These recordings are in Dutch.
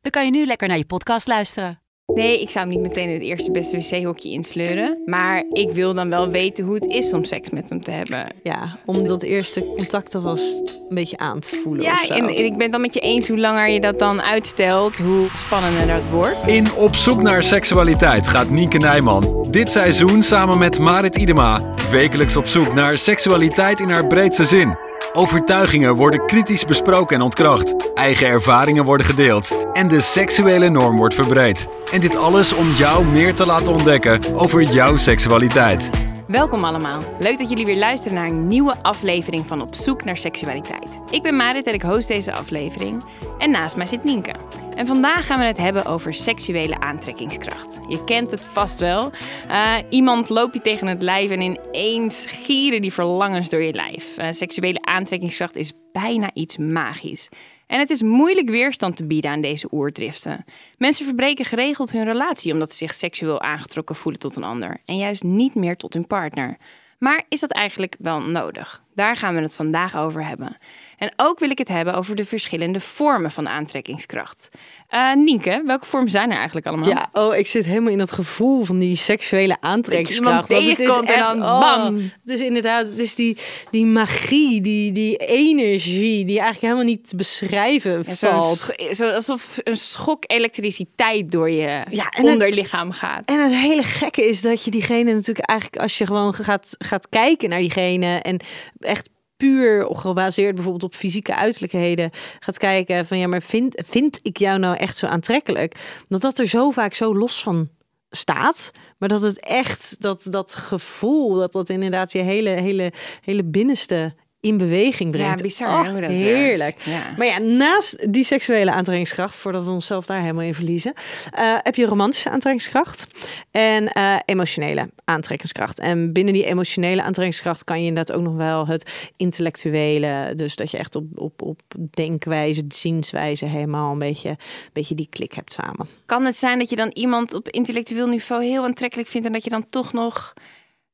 dan kan je nu lekker naar je podcast luisteren. Nee, ik zou hem niet meteen in het eerste beste wc-hokje insleuren. Maar ik wil dan wel weten hoe het is om seks met hem te hebben. Ja, om dat eerste contact alvast een beetje aan te voelen. of Ja, en ik ben het dan met je eens hoe langer je dat dan uitstelt, hoe spannender dat wordt. In Op zoek naar seksualiteit gaat Nienke Nijman dit seizoen samen met Marit Idema wekelijks op zoek naar seksualiteit in haar breedste zin. Overtuigingen worden kritisch besproken en ontkracht. Eigen ervaringen worden gedeeld. En de seksuele norm wordt verbreed. En dit alles om jou meer te laten ontdekken over jouw seksualiteit. Welkom allemaal. Leuk dat jullie weer luisteren naar een nieuwe aflevering van Op zoek naar seksualiteit. Ik ben Marit en ik host deze aflevering. En naast mij zit Nienke. En vandaag gaan we het hebben over seksuele aantrekkingskracht. Je kent het vast wel. Eh, iemand loopt je tegen het lijf en ineens gieren die verlangens door je lijf. Eh, seksuele aantrekkingskracht is bijna iets magisch. En het is moeilijk weerstand te bieden aan deze oerdriften. Mensen verbreken geregeld hun relatie omdat ze zich seksueel aangetrokken voelen tot een ander en juist niet meer tot hun partner. Maar is dat eigenlijk wel nodig? Daar gaan we het vandaag over hebben. En ook wil ik het hebben over de verschillende vormen van aantrekkingskracht. Eh, Nienke, welke vormen zijn er eigenlijk allemaal? Ja, oh, ik zit helemaal in dat gevoel van die seksuele aantrekkingskracht. Want het is tegenkomt en echt, dan oh, bam. Het is inderdaad, het is die, die magie, die, die energie, die eigenlijk helemaal niet te beschrijven Ja, valt. zo, alsof een schok elektriciteit door je Ja, en het- onderlichaam gaat. En het hele gekke is dat je diegene natuurlijk eigenlijk, als je gewoon gaat, gaat kijken naar diegene en echt puur gebaseerd bijvoorbeeld op fysieke uiterlijkheden gaat kijken van ja, maar vind, vind ik jou nou echt zo aantrekkelijk? Dat dat er zo vaak zo los van staat, maar dat het echt dat dat gevoel, dat dat inderdaad je hele hele hele binnenste in beweging brengt. Ja, bizar Oh, hoe dat heerlijk. Ja. Maar ja, naast die seksuele aantrekkingskracht, voordat we onszelf daar helemaal in verliezen, eh, heb je romantische aantrekkingskracht en eh, emotionele aantrekkingskracht. En binnen die emotionele aantrekkingskracht kan je inderdaad ook nog wel het intellectuele, dus dat je echt op, op, op denkwijze, zienswijze helemaal een beetje, een beetje die klik hebt samen. Kan het zijn dat je dan iemand op intellectueel niveau heel aantrekkelijk vindt en dat je dan toch nog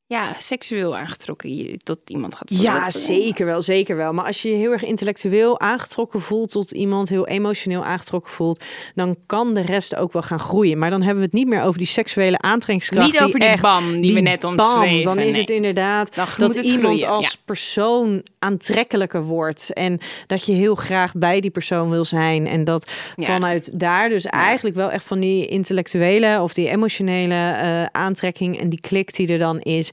ja, seksueel aangetrokken tot iemand gaat? Ja, zeker wel, zeker wel. Maar als je je heel erg intellectueel aangetrokken voelt tot iemand, heel emotioneel aangetrokken voelt, dan kan de rest ook wel gaan groeien. Maar dan hebben we het niet meer over die seksuele aantrekkingskracht. Niet over die echt, bam die we net omschreven, Dan is nee. het inderdaad Dan dat het iemand groeien, als ja. persoon aantrekkelijker wordt. En dat je heel graag bij die persoon wil zijn. En dat Ja. vanuit daar dus eigenlijk wel echt van die intellectuele of die emotionele eh, aantrekking en die klik die er dan is,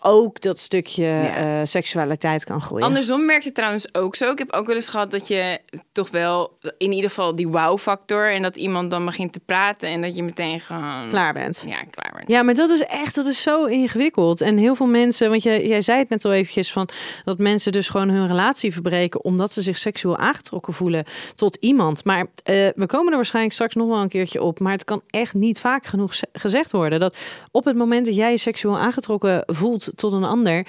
ook dat stukje Ja. eh, seksualiteit kan groeien. Andersom merkt het trouwens ook zo. Ik heb ook wel eens gehad dat je toch wel in ieder geval die wow-factor en dat iemand dan begint te praten en dat je meteen gewoon klaar bent. Ja, klaar bent. Ja, maar dat is echt, dat is zo ingewikkeld. En heel veel mensen, want jij, jij zei het net al eventjes van dat mensen dus gewoon hun relatie verbreken omdat ze zich seksueel aangetrokken voelen tot iemand. Maar eh, we komen er waarschijnlijk straks nog wel een keertje op. Maar het kan echt niet vaak genoeg ze- gezegd worden dat op het moment dat jij je seksueel aangetrokken voelt tot een ander,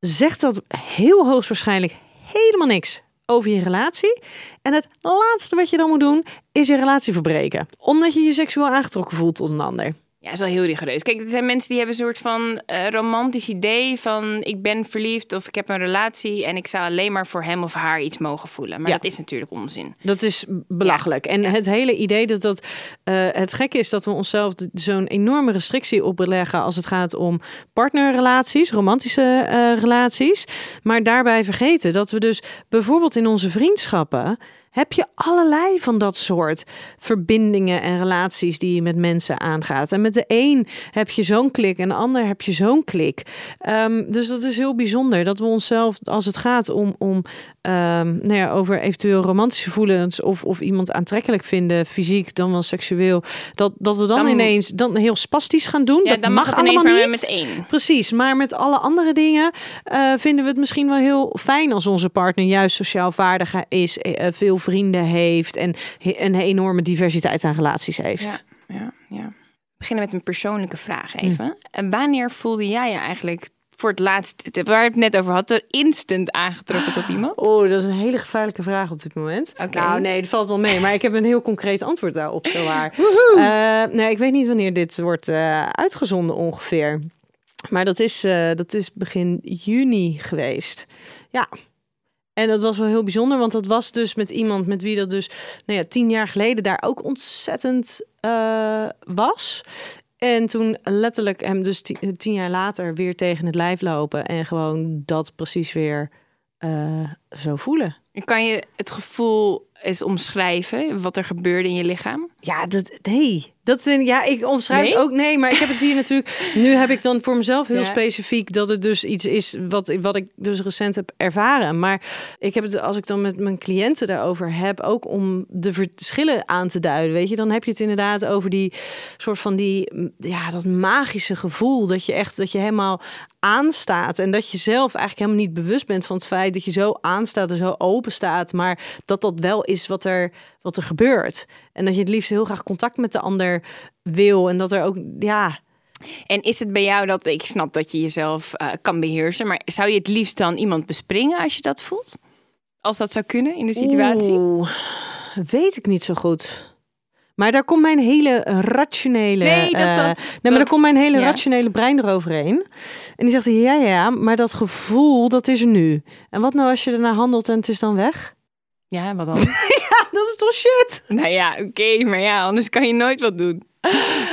zegt dat heel hoogstwaarschijnlijk helemaal niks over je relatie. En het laatste wat je dan moet doen, is je relatie verbreken. Omdat je je seksueel aangetrokken voelt tot een ander. Ja, is wel heel rigoureus. Kijk, er zijn mensen die hebben een soort van eh, romantisch idee van ik ben verliefd of ik heb een relatie en ik zou alleen maar voor hem of haar iets mogen voelen. Maar Ja. dat is natuurlijk onzin. Dat is belachelijk. En het hele idee dat dat. eh, het gekke is dat we onszelf zo'n enorme restrictie opleggen als het gaat om partnerrelaties, romantische eh, relaties. Maar daarbij vergeten dat we dus bijvoorbeeld in onze vriendschappen. Heb je allerlei van dat soort verbindingen en relaties die je met mensen aangaat. En met de een heb je zo'n klik en de ander heb je zo'n klik. Ehm, dus dat is heel bijzonder dat we onszelf, als het gaat om, om ehm, nou ja, over eventueel romantische gevoelens of, of iemand aantrekkelijk vinden, fysiek dan wel seksueel, dat, dat we dan, Dan- ineens dan heel spastisch gaan doen. Ja, dat dan mag, mag allemaal niet. met één. Precies, maar met alle andere dingen eh, vinden we het misschien wel heel fijn als onze partner juist sociaal vaardig is, eh, veel vrienden heeft en een enorme diversiteit aan relaties heeft. Ja, ja, beginnen met een persoonlijke vraag Hm. even. En wanneer voelde jij je eigenlijk voor het laatst, waar we het net over hadden, instant aangetrokken tot iemand? Oh, dat is een hele gevaarlijke vraag op dit moment. Oké. Nou, nee, dat valt wel mee. Maar ik heb een heel concreet antwoord daarop, zo waar. Eh, nee, ik weet niet wanneer dit wordt eh, uitgezonden ongeveer. Maar dat is, eh, dat is begin juni geweest. Ja. En dat was wel heel bijzonder, want dat was dus met iemand met wie dat dus nou ja, tien jaar geleden daar ook ontzettend eh, was. En toen letterlijk hem dus ti- tien jaar later weer tegen het lijf lopen en gewoon dat precies weer eh, zo voelen. Kan je het gevoel eens omschrijven, wat er gebeurde in je lichaam? Ja, dat, nee. Dat vind ik, ja, ik omschrijf Nee? het ook. Nee, maar ik heb het hier natuurlijk. Nu heb ik dan voor mezelf heel Ja. specifiek dat het dus iets is wat, wat ik dus recent heb ervaren. Maar ik heb het, als ik dan met mijn cliënten daarover heb, ook om de verschillen aan te duiden. Weet je, dan heb je het inderdaad over die soort van die, ja, dat magische gevoel dat je echt, dat je helemaal aanstaat. En dat je zelf eigenlijk helemaal niet bewust bent van het feit dat je zo aanstaat en zo open staat. Maar dat dat wel is wat er, wat er gebeurt. En dat je het liefst heel graag contact met de ander wil. En dat er ook, ja, En is het bij jou dat, ik snap dat je jezelf eh, kan beheersen, maar zou je het liefst dan iemand bespringen als je dat voelt? Als dat zou kunnen in de situatie? Oeh, weet ik niet zo goed. Maar daar komt mijn hele rationele. Nee, dat- eh, dat- nee, maar daar komt mijn hele ja. rationele brein eroverheen. En die zegt: ja, ja, ja, maar dat gevoel, dat is er nu. En wat nou als je ernaar handelt en het is dan weg? Ja, wat dan? Dat is toch shit? nou ja, oké, maar ja, anders kan je nooit wat doen.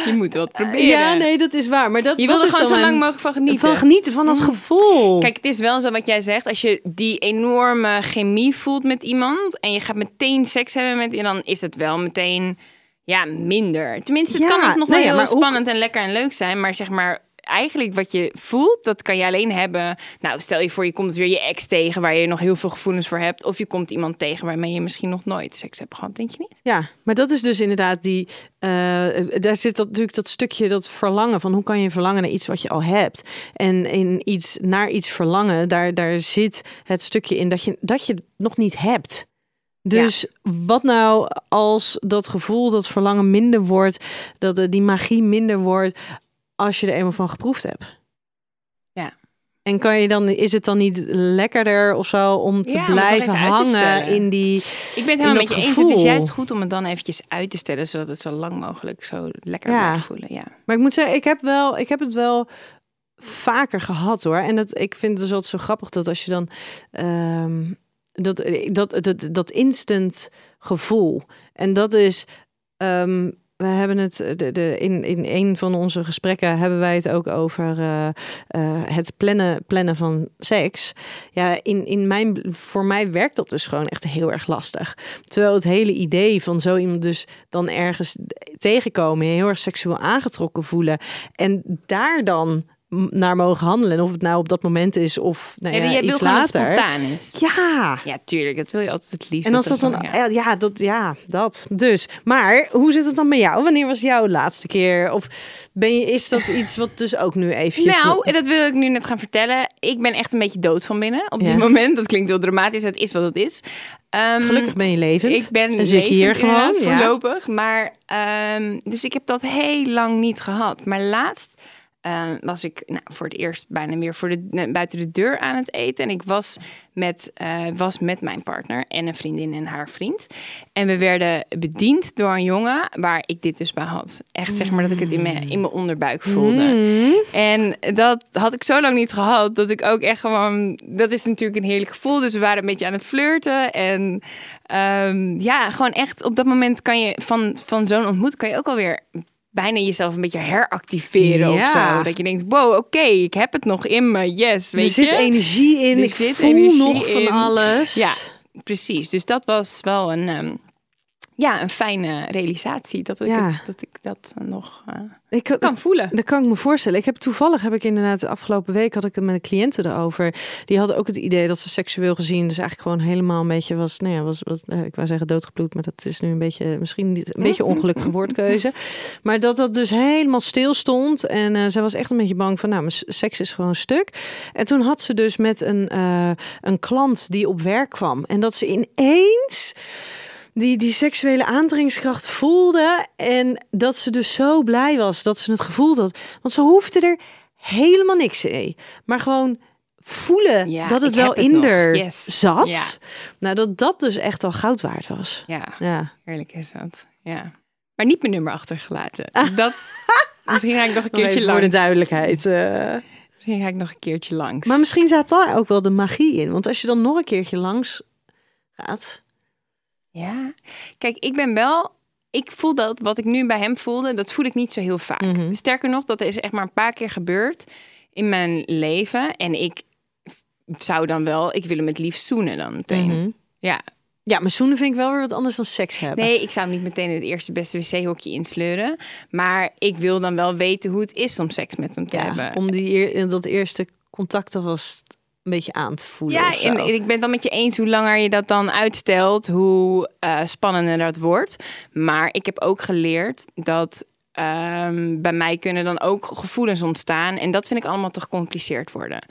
Je moet wat proberen. Ja, nee, dat is waar. Maar dat, Je wil er gewoon zo lang mogelijk van genieten. Van genieten van dat Mm. gevoel. Kijk, het is wel zo wat jij zegt. Als je die enorme chemie voelt met iemand en je gaat meteen seks hebben met dan is het wel meteen ja, minder. Tenminste, het Ja, kan alsnog nou wel ja, heel hoe- spannend en lekker en leuk zijn. Maar zeg maar, eigenlijk wat je voelt, dat kan je alleen hebben. Nou, stel je voor, je komt weer je ex tegen waar je nog heel veel gevoelens voor hebt. Of je komt iemand tegen waarmee je misschien nog nooit seks hebt gehad, denk je niet? Ja, maar dat is dus inderdaad die. eh, daar zit dat, natuurlijk dat stukje dat verlangen van hoe kan je verlangen naar iets wat je al hebt. En in iets naar iets verlangen, daar, daar zit het stukje in dat je dat je nog niet hebt. Dus wat nou als dat gevoel, dat verlangen minder wordt, dat eh, die magie minder wordt als je er eenmaal van geproefd hebt? Ja. En kan je dan, is het dan niet lekkerder of zo om te Ja, blijven te hangen in die. Ik ben het helemaal met je eens. Het is gevoel. juist goed om het dan eventjes uit te stellen, zodat het zo lang mogelijk zo lekker Ja. blijft voelen. Ja. Maar ik moet zeggen, ik heb, wel, ik heb het wel vaker gehad hoor. En dat, ik vind het dus altijd zo grappig dat als je dan ehm, dat, dat, dat, dat instant gevoel. En dat is. ehm, we hebben het de, de, in, in een van onze gesprekken hebben wij het ook over eh, eh, het plannen, plannen van seks. Ja, in, in mijn, voor mij werkt dat dus gewoon echt heel erg lastig. Terwijl het hele idee van zo iemand dus dan ergens tegenkomen, heel erg seksueel aangetrokken voelen en daar dan naar mogen handelen. En of het nou op dat moment is of nou Ja, iets dat later. spontaan is. Ja. Ja, tuurlijk. Dat wil je altijd het liefst. En als dat dat dan, ja. dat, ja, dat. Dus, maar hoe zit het dan met jou? Wanneer was jouw laatste keer? Of ben je, is dat iets wat dus ook nu eventjes... Nou, en dat wil ik nu net gaan vertellen. Ik ben echt een beetje dood van binnen op dit moment. Dat klinkt heel dramatisch. Het is wat het is. Ehm, Gelukkig ben je levend. Ik ben en zit je hier gewoon. Voorlopig. Maar, ehm, dus ik heb dat heel lang niet gehad. Maar laatst ehm, was ik nou, voor het eerst bijna weer voor de, nee, buiten de deur aan het eten. En ik was met, eh, was met mijn partner en een vriendin en haar vriend. En we werden bediend door een jongen waar ik dit dus bij had. Echt zeg maar dat ik het in mijn, in mijn onderbuik voelde. Mm. En dat had ik zo lang niet gehad. Dat ik ook echt gewoon. Dat is natuurlijk een heerlijk gevoel. Dus we waren een beetje aan het flirten. En ehm, ja, gewoon echt op dat moment kan je van, van zo'n ontmoet kan je ook alweer bijna jezelf een beetje heractiveren of zo. Dat je denkt, wow, oké, ik heb het nog in me. Yes, weet er zit je? energie in. Er ik zit voel energie nog van alles. Ja, precies. Dus dat was wel een, ehm, ja, een fijne realisatie. Dat ik, Ja. het- dat, ik dat nog eh, Ik, kan voelen. Dat kan ik me voorstellen. Ik heb toevallig heb ik inderdaad de afgelopen week had ik het met een cliënten erover. Die hadden ook het idee dat ze seksueel gezien dus eigenlijk gewoon helemaal een beetje was. Nou ja, was, was eh, ik wou zeggen doodgebloed, maar dat is nu een beetje misschien niet een beetje ongelukkige woordkeuze. Maar dat dat dus helemaal stil stond en eh, zij was echt een beetje bang van, nou, mijn seks is gewoon stuk. En toen had ze dus met een een klant die op werk kwam en dat ze ineens die die seksuele aantrekkingskracht voelde. En dat ze dus zo blij was dat ze het gevoeld had. Want ze hoefde er helemaal niks in. Maar gewoon voelen Ja, dat het wel in er Yes. zat. Ja. Nou, dat dat dus echt al goud waard was. Ja, Ja. heerlijk is dat. Ja. Maar niet mijn nummer achtergelaten. Dat, misschien ga ik nog een keertje even voor de langs. duidelijkheid. eh. Misschien ga ik nog een keertje langs. Maar misschien zat daar ook wel de magie in. Want als je dan nog een keertje langs gaat. Ja, kijk, ik ben wel. Ik voel dat wat ik nu bij hem voelde, dat voel ik niet zo heel vaak. Mhm. Sterker nog, dat is echt maar een paar keer gebeurd in mijn leven. En ik zou dan wel, ik wil hem het liefst zoenen dan meteen. Mhm. Ja, Ja, maar zoenen vind ik wel weer wat anders dan seks hebben. nee, ik zou hem niet meteen het eerste beste wc-hokje insleuren. Maar ik wil dan wel weten hoe het is om seks met hem te ja, hebben. om die dat eerste contact alvast een beetje aan te voelen. Ja, en ik ben het dan met je eens hoe langer je dat dan uitstelt, hoe eh, spannender dat wordt. Maar ik heb ook geleerd dat ehm, bij mij kunnen dan ook gevoelens ontstaan. En dat vind ik allemaal te gecompliceerd worden.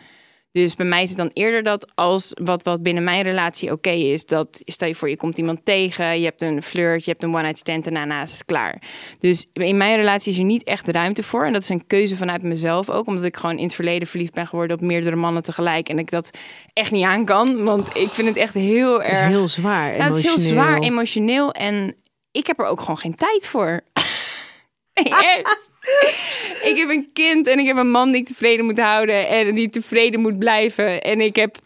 Dus bij mij is het dan eerder dat als wat, wat binnen mijn relatie oké is, dat stel je voor, je komt iemand tegen, je hebt een flirt, je hebt een one-night stand en daarna is het klaar. Dus in mijn relatie is er niet echt ruimte voor. En dat is een keuze vanuit mezelf ook, omdat ik gewoon in het verleden verliefd ben geworden op meerdere mannen tegelijk. En ik dat echt niet aan kan, want ik vind het echt heel Het is erg. heel zwaar. Ja, het is heel zwaar emotioneel en ik heb er ook gewoon geen tijd voor. Echt. ik heb een kind en ik heb een man die ik tevreden moet houden en die tevreden moet blijven. En ik heb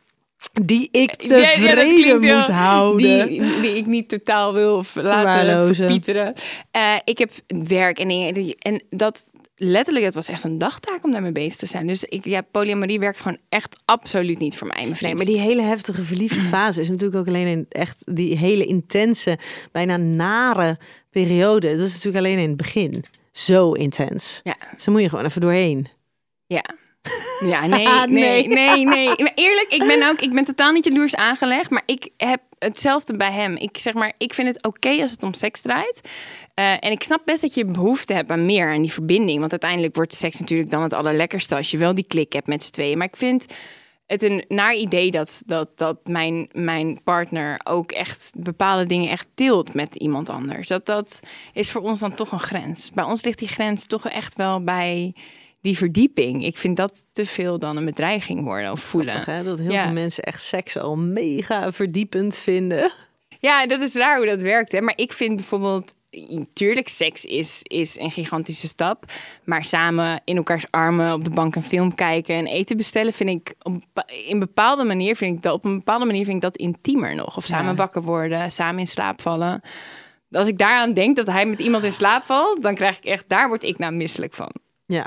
Die ik Ja, ja, dat tevreden moet houden. Die, die ik niet totaal wil laten verpieteren. Eh, ik heb werk en dingen. En dat letterlijk, het was echt een dagtaak om daarmee bezig te zijn. Dus ik, ja, polyamorie werkt gewoon echt absoluut niet voor mij. Mijn Nee, maar die hele heftige verliefde fase is natuurlijk ook alleen in echt die hele intense, bijna nare periode. Dat is natuurlijk alleen in het begin. Zo intens. Ja. Dus daar moet je gewoon even doorheen. Ja. Ja, nee, Ah, nee, nee. nee, nee. Eerlijk, ik ben ook, ik ben totaal niet jaloers aangelegd, maar ik heb hetzelfde bij hem. Ik zeg maar, ik vind het oké als het om seks draait. Eh, en ik snap best dat je behoefte hebt aan meer, aan die verbinding. Want uiteindelijk wordt seks natuurlijk dan het allerlekkerste als je wel die klik hebt met z'n tweeën. Maar ik vind het een naar idee dat, dat, dat mijn, mijn partner ook echt bepaalde dingen echt deelt met iemand anders. Dat, dat is voor ons dan toch een grens. Bij ons ligt die grens toch echt wel bij die verdieping. Ik vind dat te veel dan een bedreiging worden of voelen. Grappig, hè? Dat heel Ja. veel mensen echt seks al mega verdiepend vinden. Ja, dat is raar hoe dat werkt. Hè? Maar ik vind bijvoorbeeld, natuurlijk, seks is, is een gigantische stap. Maar samen in elkaars armen op de bank een film kijken en eten bestellen, vind ik op, in bepaalde manier vind ik dat op een bepaalde manier vind ik dat intiemer nog. Of samen Ja. wakker worden, samen in slaap vallen. Als ik daaraan denk dat hij met iemand in slaap valt, dan krijg ik echt, daar word ik nou misselijk van. Ja.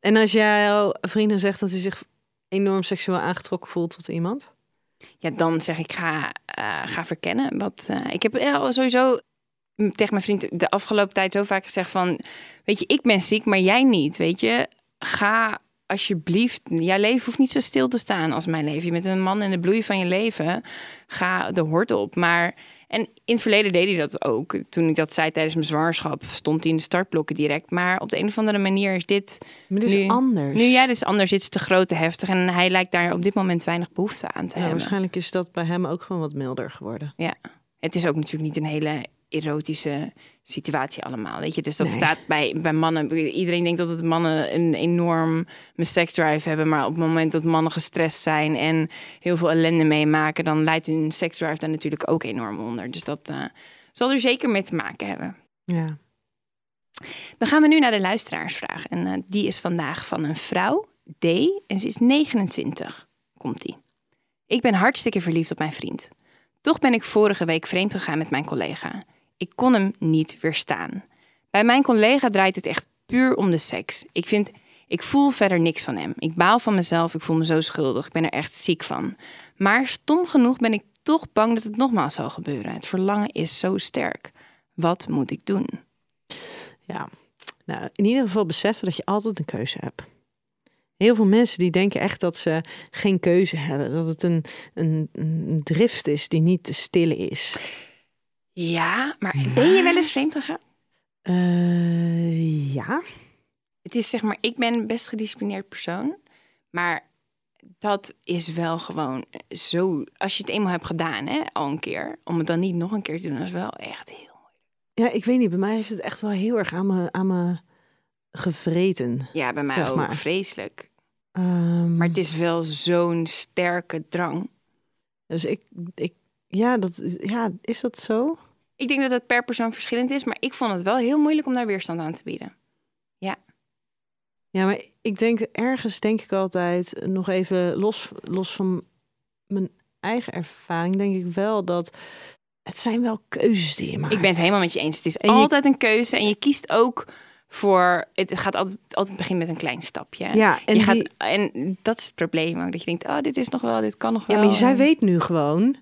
En als jouw vrienden zegt dat hij zich enorm seksueel aangetrokken voelt tot iemand? Ja, dan zeg ik ga, eh, ga verkennen. Wat, eh, ik heb eh, sowieso tegen mijn vriend de afgelopen tijd zo vaak gezegd van... Weet je, ik ben ziek, maar jij niet, weet je. Ga alsjeblieft, jouw leven hoeft niet zo stil te staan als mijn leven. Je bent een man in de bloei van je leven. Ga de hort op. Maar, en in het verleden deed hij dat ook. Toen ik dat zei tijdens mijn zwangerschap, stond hij in de startblokken direct. Maar op de een of andere manier is dit... Maar dit is Nu- anders. Nu, ja, dit is anders. Dit is te groot, te heftig. En hij lijkt daar op dit moment weinig behoefte aan te Ja, hebben. waarschijnlijk is dat bij hem ook gewoon wat milder geworden. Ja, het is ook natuurlijk niet een hele erotische situatie allemaal, weet je. Dus dat Nee. staat bij, bij mannen. Iedereen denkt dat het mannen een enorm seksdrive hebben, maar op het moment dat mannen gestrest zijn en heel veel ellende meemaken, dan leidt hun seksdrive daar natuurlijk ook enorm onder. Dus dat eh, zal er zeker mee te maken hebben. Ja. Dan gaan we nu naar de luisteraarsvraag. En eh, die is vandaag van een vrouw, D, en ze is 29. Komt die. Ik ben hartstikke verliefd op mijn vriend. Toch ben ik vorige week vreemd gegaan met mijn collega. Ik kon hem niet weerstaan. Bij mijn collega draait het echt puur om de seks. Ik vind, ik voel verder niks van hem. Ik baal van mezelf, ik voel me zo schuldig. Ik ben er echt ziek van. Maar stom genoeg ben ik toch bang dat het nogmaals zal gebeuren. Het verlangen is zo sterk. Wat moet ik doen? Ja, nou, in ieder geval beseffen dat je altijd een keuze hebt. Heel veel mensen die denken echt dat ze geen keuze hebben. Dat het een, een, een drift is die niet te stillen is. Ja, maar ben je wel eens vreemd gegaan? Eh, ja. Het is zeg maar, ik ben een best gedisciplineerd persoon. Maar dat is wel gewoon zo. Als je het eenmaal hebt gedaan, hè, al een keer, om het dan niet nog een keer te doen, dat is wel echt heel. Ja, ik weet niet. Bij mij heeft het echt wel heel erg aan me, aan me gevreten. Ja, bij mij Zeg ook maar. vreselijk. Ehm, Maar het is wel zo'n sterke drang. Dus ik, ik ja, dat, ja, is dat zo? Ik denk dat het per persoon verschillend is, maar ik vond het wel heel moeilijk om daar weerstand aan te bieden. Ja, maar ik denk ergens, denk ik altijd, nog even los, los van mijn eigen ervaring, denk ik wel dat het zijn wel keuzes die je maakt. Ik ben het helemaal met je eens. Het is En je- altijd een keuze en je kiest ook voor. Het gaat altijd, altijd beginnen met een klein stapje. Ja, en, En, je die- gaat, en dat is het probleem ook. Dat je denkt, oh, dit is nog wel, dit kan nog wel. ja, maar zij weet nu gewoon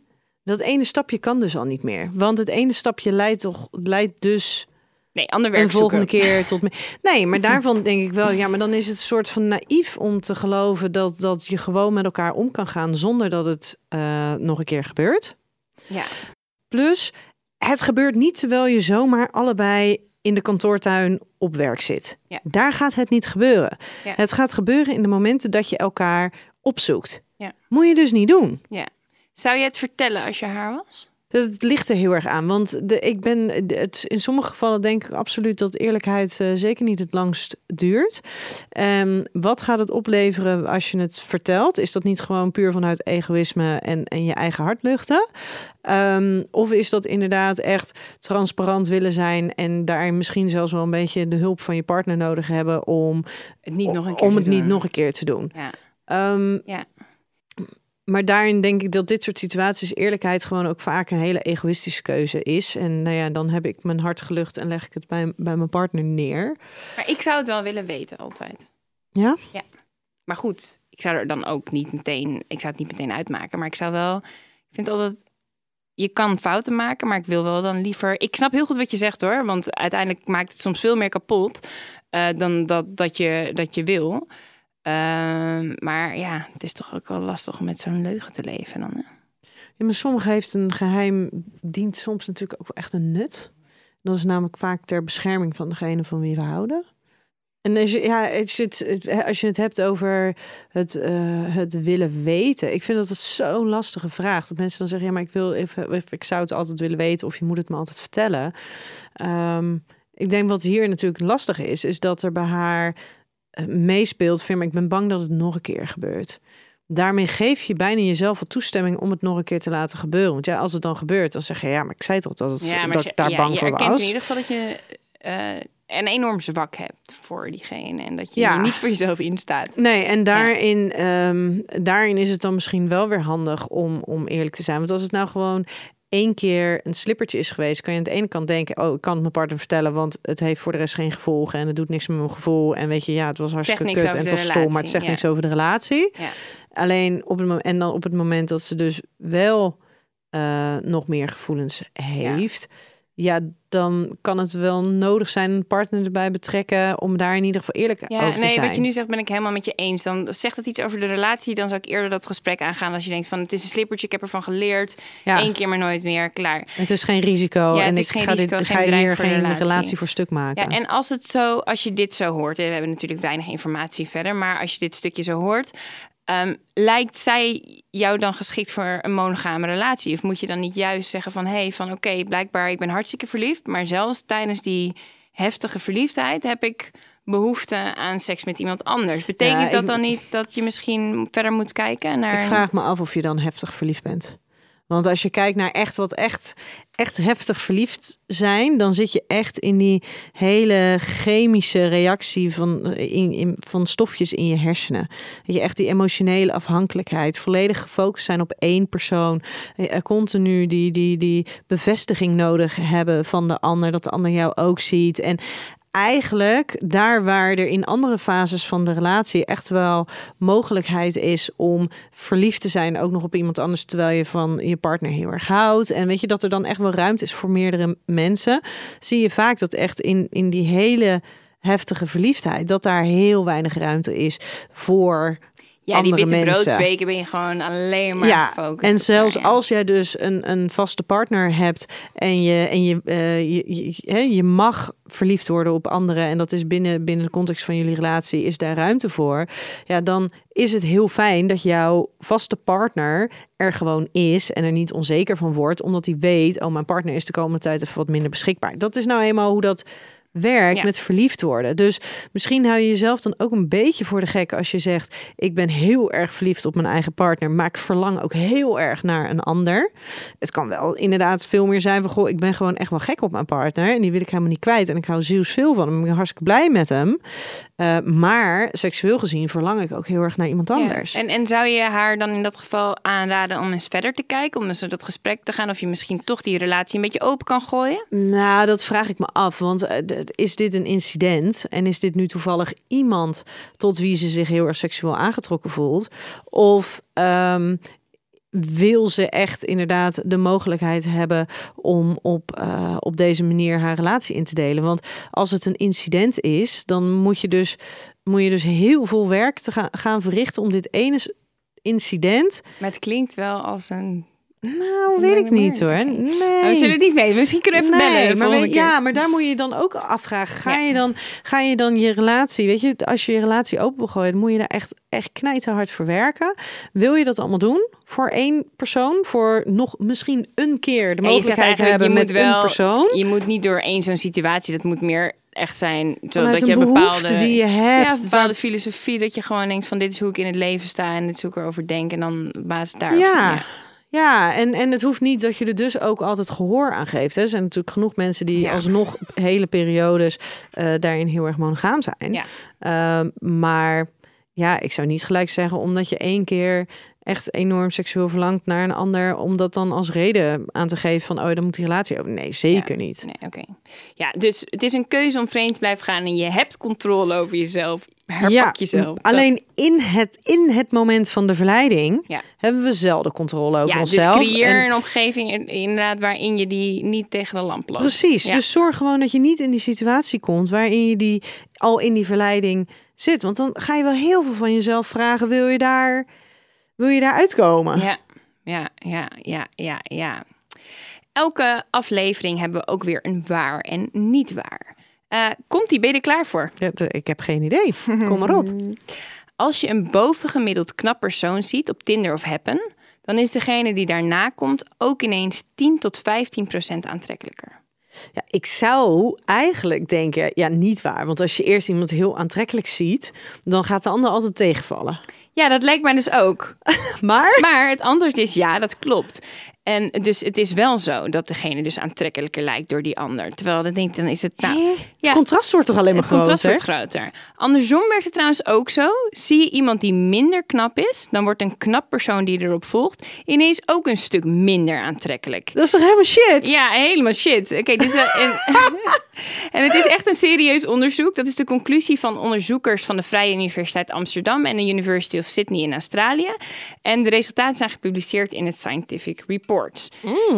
dat ene stapje kan dus al niet meer. Want het ene stapje leidt toch leidt dus Nee, ander werk een volgende keer tot me. Nee, maar daarvan denk ik wel, ja, maar dan is het een soort van naïef om te geloven dat, dat je gewoon met elkaar om kan gaan zonder dat het eh, nog een keer gebeurt. Ja. Plus, het gebeurt niet terwijl je zomaar allebei in de kantoortuin op werk zit. Ja. Daar gaat het niet gebeuren. Ja. Het gaat gebeuren in de momenten dat je elkaar opzoekt. Ja. Moet je dus niet doen. Zou je het vertellen als je haar was? Het ligt er heel erg aan. Want de, ik ben, het, in sommige gevallen denk ik absoluut dat eerlijkheid eh, zeker niet het langst duurt. Ehm, wat gaat het opleveren als je het vertelt? Is dat niet gewoon puur vanuit egoïsme en, en je eigen hart luchten? Ehm, of is dat inderdaad echt transparant willen zijn en daar misschien zelfs wel een beetje de hulp van je partner nodig hebben om, Het niet nog een keer om te het niet doen. nog een keer te doen? Ja. Ehm, Ja. Maar daarin denk ik dat dit soort situaties eerlijkheid gewoon ook vaak een hele egoïstische keuze is. En nou ja, dan heb ik mijn hart gelucht en leg ik het bij, bij mijn partner neer. Maar ik zou het wel willen weten altijd. Ja? Ja. Maar goed, ik zou er dan ook niet meteen, ik zou het niet meteen uitmaken. Maar ik zou wel, ik vind altijd, je kan fouten maken, maar ik wil wel dan liever. Ik snap heel goed wat je zegt hoor, want uiteindelijk maakt het soms veel meer kapot eh, dan dat, dat, je, dat je wil. Ehm, maar ja, het is toch ook wel lastig om met zo'n leugen te leven dan. Ja, maar sommige heeft een geheim dient soms natuurlijk ook echt een nut. Dat is namelijk vaak ter bescherming van degene van wie we houden. En als je, ja, als je, het, als je het hebt over het, eh, het willen weten. Ik vind dat het zo'n lastige vraag. Dat mensen dan zeggen, ja, maar ik, wil ik zou het altijd willen weten. Of je moet het me altijd vertellen. Ehm, ik denk wat hier natuurlijk lastig is, is dat er bij haar meespeelt. Vind, maar ik ben bang dat het nog een keer gebeurt. Daarmee geef je bijna jezelf wel toestemming om het nog een keer te laten gebeuren. Want ja, als het dan gebeurt, dan zeg je ja, maar ik zei toch dat, het, Ja, maar dat je- ik daar ja, bang je voor was. in ieder geval dat je eh, een enorm zwak hebt voor diegene. En dat je Ja. niet voor jezelf instaat. Nee, en daarin, ehm, daarin is het dan misschien wel weer handig om, om eerlijk te zijn. Want als het nou gewoon één keer een slippertje is geweest, kan je aan de ene kant denken: Oh, ik kan het mijn partner vertellen, want het heeft voor de rest geen gevolgen en het doet niks met mijn gevoel. En weet je, ja, het was hartstikke kut en het was stom, maar het zegt ja. niks over de relatie. Ja. Alleen op het en dan op het moment dat ze dus wel eh, nog meer gevoelens heeft. Ja. Dan kan het wel nodig zijn een partner erbij betrekken om daar in ieder geval eerlijk Ja, over te nee, zijn. wat je nu zegt ben ik helemaal met je eens. Dan zegt het iets over de relatie. Dan zou ik eerder dat gesprek aangaan als je denkt van het is een slippertje, ik heb ervan geleerd. ja. Eén keer maar nooit meer, klaar. Het is geen risico Ja, het en is ik geen ga, risico, dit, geen ga hier geen relatie. relatie. voor stuk maken. Ja, en als het zo, als je dit zo hoort, we hebben natuurlijk weinig informatie verder, maar als je dit stukje zo hoort, ehm, lijkt zij jou dan geschikt voor een monogame relatie? Of moet je dan niet juist zeggen van, hé, hey, van oké, blijkbaar ik ben hartstikke verliefd, maar zelfs tijdens die heftige verliefdheid heb ik behoefte aan seks met iemand anders. Betekent Ja, dat ik- dan niet dat je misschien verder moet kijken naar... Ik vraag me af of je dan heftig verliefd bent. Want als je kijkt naar echt wat echt, echt heftig verliefd zijn, dan zit je echt in die hele chemische reactie van, in, in, van stofjes in je hersenen. Dat je echt die emotionele afhankelijkheid, volledig gefocust zijn op één persoon, eh, continu die, die, die bevestiging nodig hebben van de ander, dat de ander jou ook ziet. En eigenlijk daar waar er in andere fases van de relatie echt wel mogelijkheid is om verliefd te zijn ook nog op iemand anders terwijl je van je partner heel erg houdt. En weet je dat er dan echt wel ruimte is voor meerdere mensen zie je vaak dat echt in in die hele heftige verliefdheid dat daar heel weinig ruimte is voor Ja, die witte mensen. broodsweken ben je gewoon alleen maar Ja, gefocust. en zelfs ja. als jij dus een, een vaste partner hebt en je, en je, eh, je, je, hè, je mag verliefd worden op anderen en dat is binnen, binnen de context van jullie relatie, is daar ruimte voor. Ja, dan is het heel fijn dat jouw vaste partner er gewoon is en er niet onzeker van wordt, omdat hij weet, oh, mijn partner is de komende tijd even wat minder beschikbaar. Dat is nou eenmaal hoe dat werkt Ja. met verliefd worden. Dus misschien hou je jezelf dan ook een beetje voor de gek als je zegt: Ik ben heel erg verliefd op mijn eigen partner, maar ik verlang ook heel erg naar een ander. Het kan wel inderdaad veel meer zijn van: Goh, ik ben gewoon echt wel gek op mijn partner en die wil ik helemaal niet kwijt. En ik hou zielsveel van hem. Ik ben hartstikke blij met hem. Eh, maar seksueel gezien verlang ik ook heel erg naar iemand Ja. anders. En, en zou je haar dan in dat geval aanraden om eens verder te kijken, om eens dat gesprek te gaan, of je misschien toch die relatie een beetje open kan gooien? Nou, dat vraag ik me af. Want eh, d- is dit een incident? En is dit nu toevallig iemand tot wie ze zich heel erg seksueel aangetrokken voelt? Of ehm, wil ze echt inderdaad de mogelijkheid hebben om op, eh, op deze manier haar relatie in te delen? Want als het een incident is, dan moet je dus, moet je dus heel veel werk te gaan, gaan verrichten om dit ene incident. Maar het klinkt wel als een. Nou, weet ik niet hoor. Nee. Nou, we zullen het niet weten. Misschien kunnen we even bellen. maar weet- ja, maar daar moet je dan ook afvragen. Ga, Ja. je dan, ga je dan je relatie, weet je, als je je relatie open wil gooien, moet je daar echt, echt knijterhard voor werken. Wil je dat allemaal doen voor één persoon? Voor nog misschien een keer de Ja, mogelijkheid te hebben je met moet wel- een persoon? Je moet niet door één zo'n situatie. Dat moet meer echt zijn. Zodat je bepaalde. die je ja, hebt. een bepaalde filosofie. Dat je gewoon denkt van dit is hoe ik in het leven sta. En dit is hoe ik erover denk. En dan basis. Ja. Ja, en, en het hoeft niet dat je er dus ook altijd gehoor aan geeft. Hè. Er zijn natuurlijk genoeg mensen die Ja. alsnog hele periodes eh, daarin heel erg monogaam zijn. Ja. Ehm, maar ja, ik zou niet gelijk zeggen omdat je één keer echt enorm seksueel verlangt naar een ander, om dat dan als reden aan te geven van oh, dan moet die relatie over. Nee, zeker niet. Nee, oké. Ja, dus het is een keuze om vreemd te blijven gaan. En je hebt controle over jezelf. Herpak jezelf. Alleen in het, in het moment van de verleiding Ja. hebben we zelden controle over ja, dus onszelf. creëer En- een omgeving in- inderdaad waarin je die niet tegen de lamp loopt. Precies. Ja. Dus zorg gewoon dat je niet in die situatie komt waarin je die al in die verleiding zit. Want dan ga je wel heel veel van jezelf vragen: wil je daar, wil je daar uitkomen? Ja, ja, ja, ja, ja, ja. Elke aflevering hebben we ook weer een waar en niet waar. Eh, komt die, ben je er klaar voor? Dat, eh, ik heb geen idee. Kom maar op. Als je een bovengemiddeld knap persoon ziet op Tinder of Happen, dan is degene die daarna komt ook ineens 10 tot 15 procent aantrekkelijker. Ja, ik zou eigenlijk denken, ja, niet waar. Want als je eerst iemand heel aantrekkelijk ziet, dan gaat de ander altijd tegenvallen. Ja, dat lijkt mij dus ook. Maar Maar het antwoord is ja, dat klopt. En dus het is wel zo dat degene dus aantrekkelijker lijkt door die ander. Terwijl dan denk ik, dan is het nou... Ja, contrast wordt toch alleen maar het contrast groter? wordt groter. Andersom werkt het trouwens ook zo. Zie je iemand die minder knap is, dan wordt een knap persoon die erop volgt ineens ook een stuk minder aantrekkelijk. Dat is toch helemaal shit? Ja, helemaal shit. Oké, dus, eh, en, en het is echt een serieus onderzoek. Dat is de conclusie van onderzoekers van de Vrije Universiteit Amsterdam en de University of Sydney in Australië. En de resultaten zijn gepubliceerd in het Scientific Reports.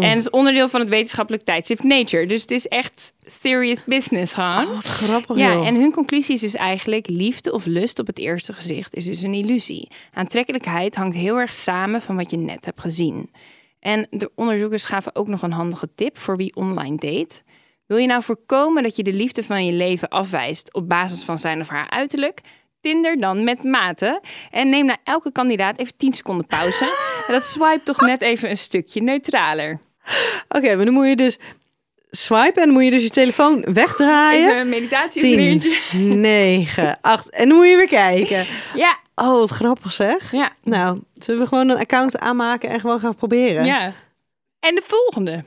En het is onderdeel van het wetenschappelijk tijdschrift Nature. Dus het is echt serious business, gewoon. Oh, Wat grappig, Ja, joh. en hun conclusie is dus eigenlijk liefde of lust op het eerste gezicht is dus een illusie. Aantrekkelijkheid hangt heel erg samen van wat je net hebt gezien. En de onderzoekers gaven ook nog een handige tip voor wie online date. Wil je nou voorkomen dat je de liefde van je leven afwijst op basis van zijn of haar uiterlijk? Tinder dan met mate. En neem na elke kandidaat even 10 seconden pauze. En dat swipe toch net even een stukje neutraler. Oké, maar dan moet je dus swipen en dan moet je dus je telefoon wegdraaien. Even een meditatie 10, 9, 8. En dan moet je weer kijken. Ja, Oh, wat grappig zeg. ja, Nou, zullen we gewoon een account aanmaken en gewoon gaan proberen? Ja. En de volgende.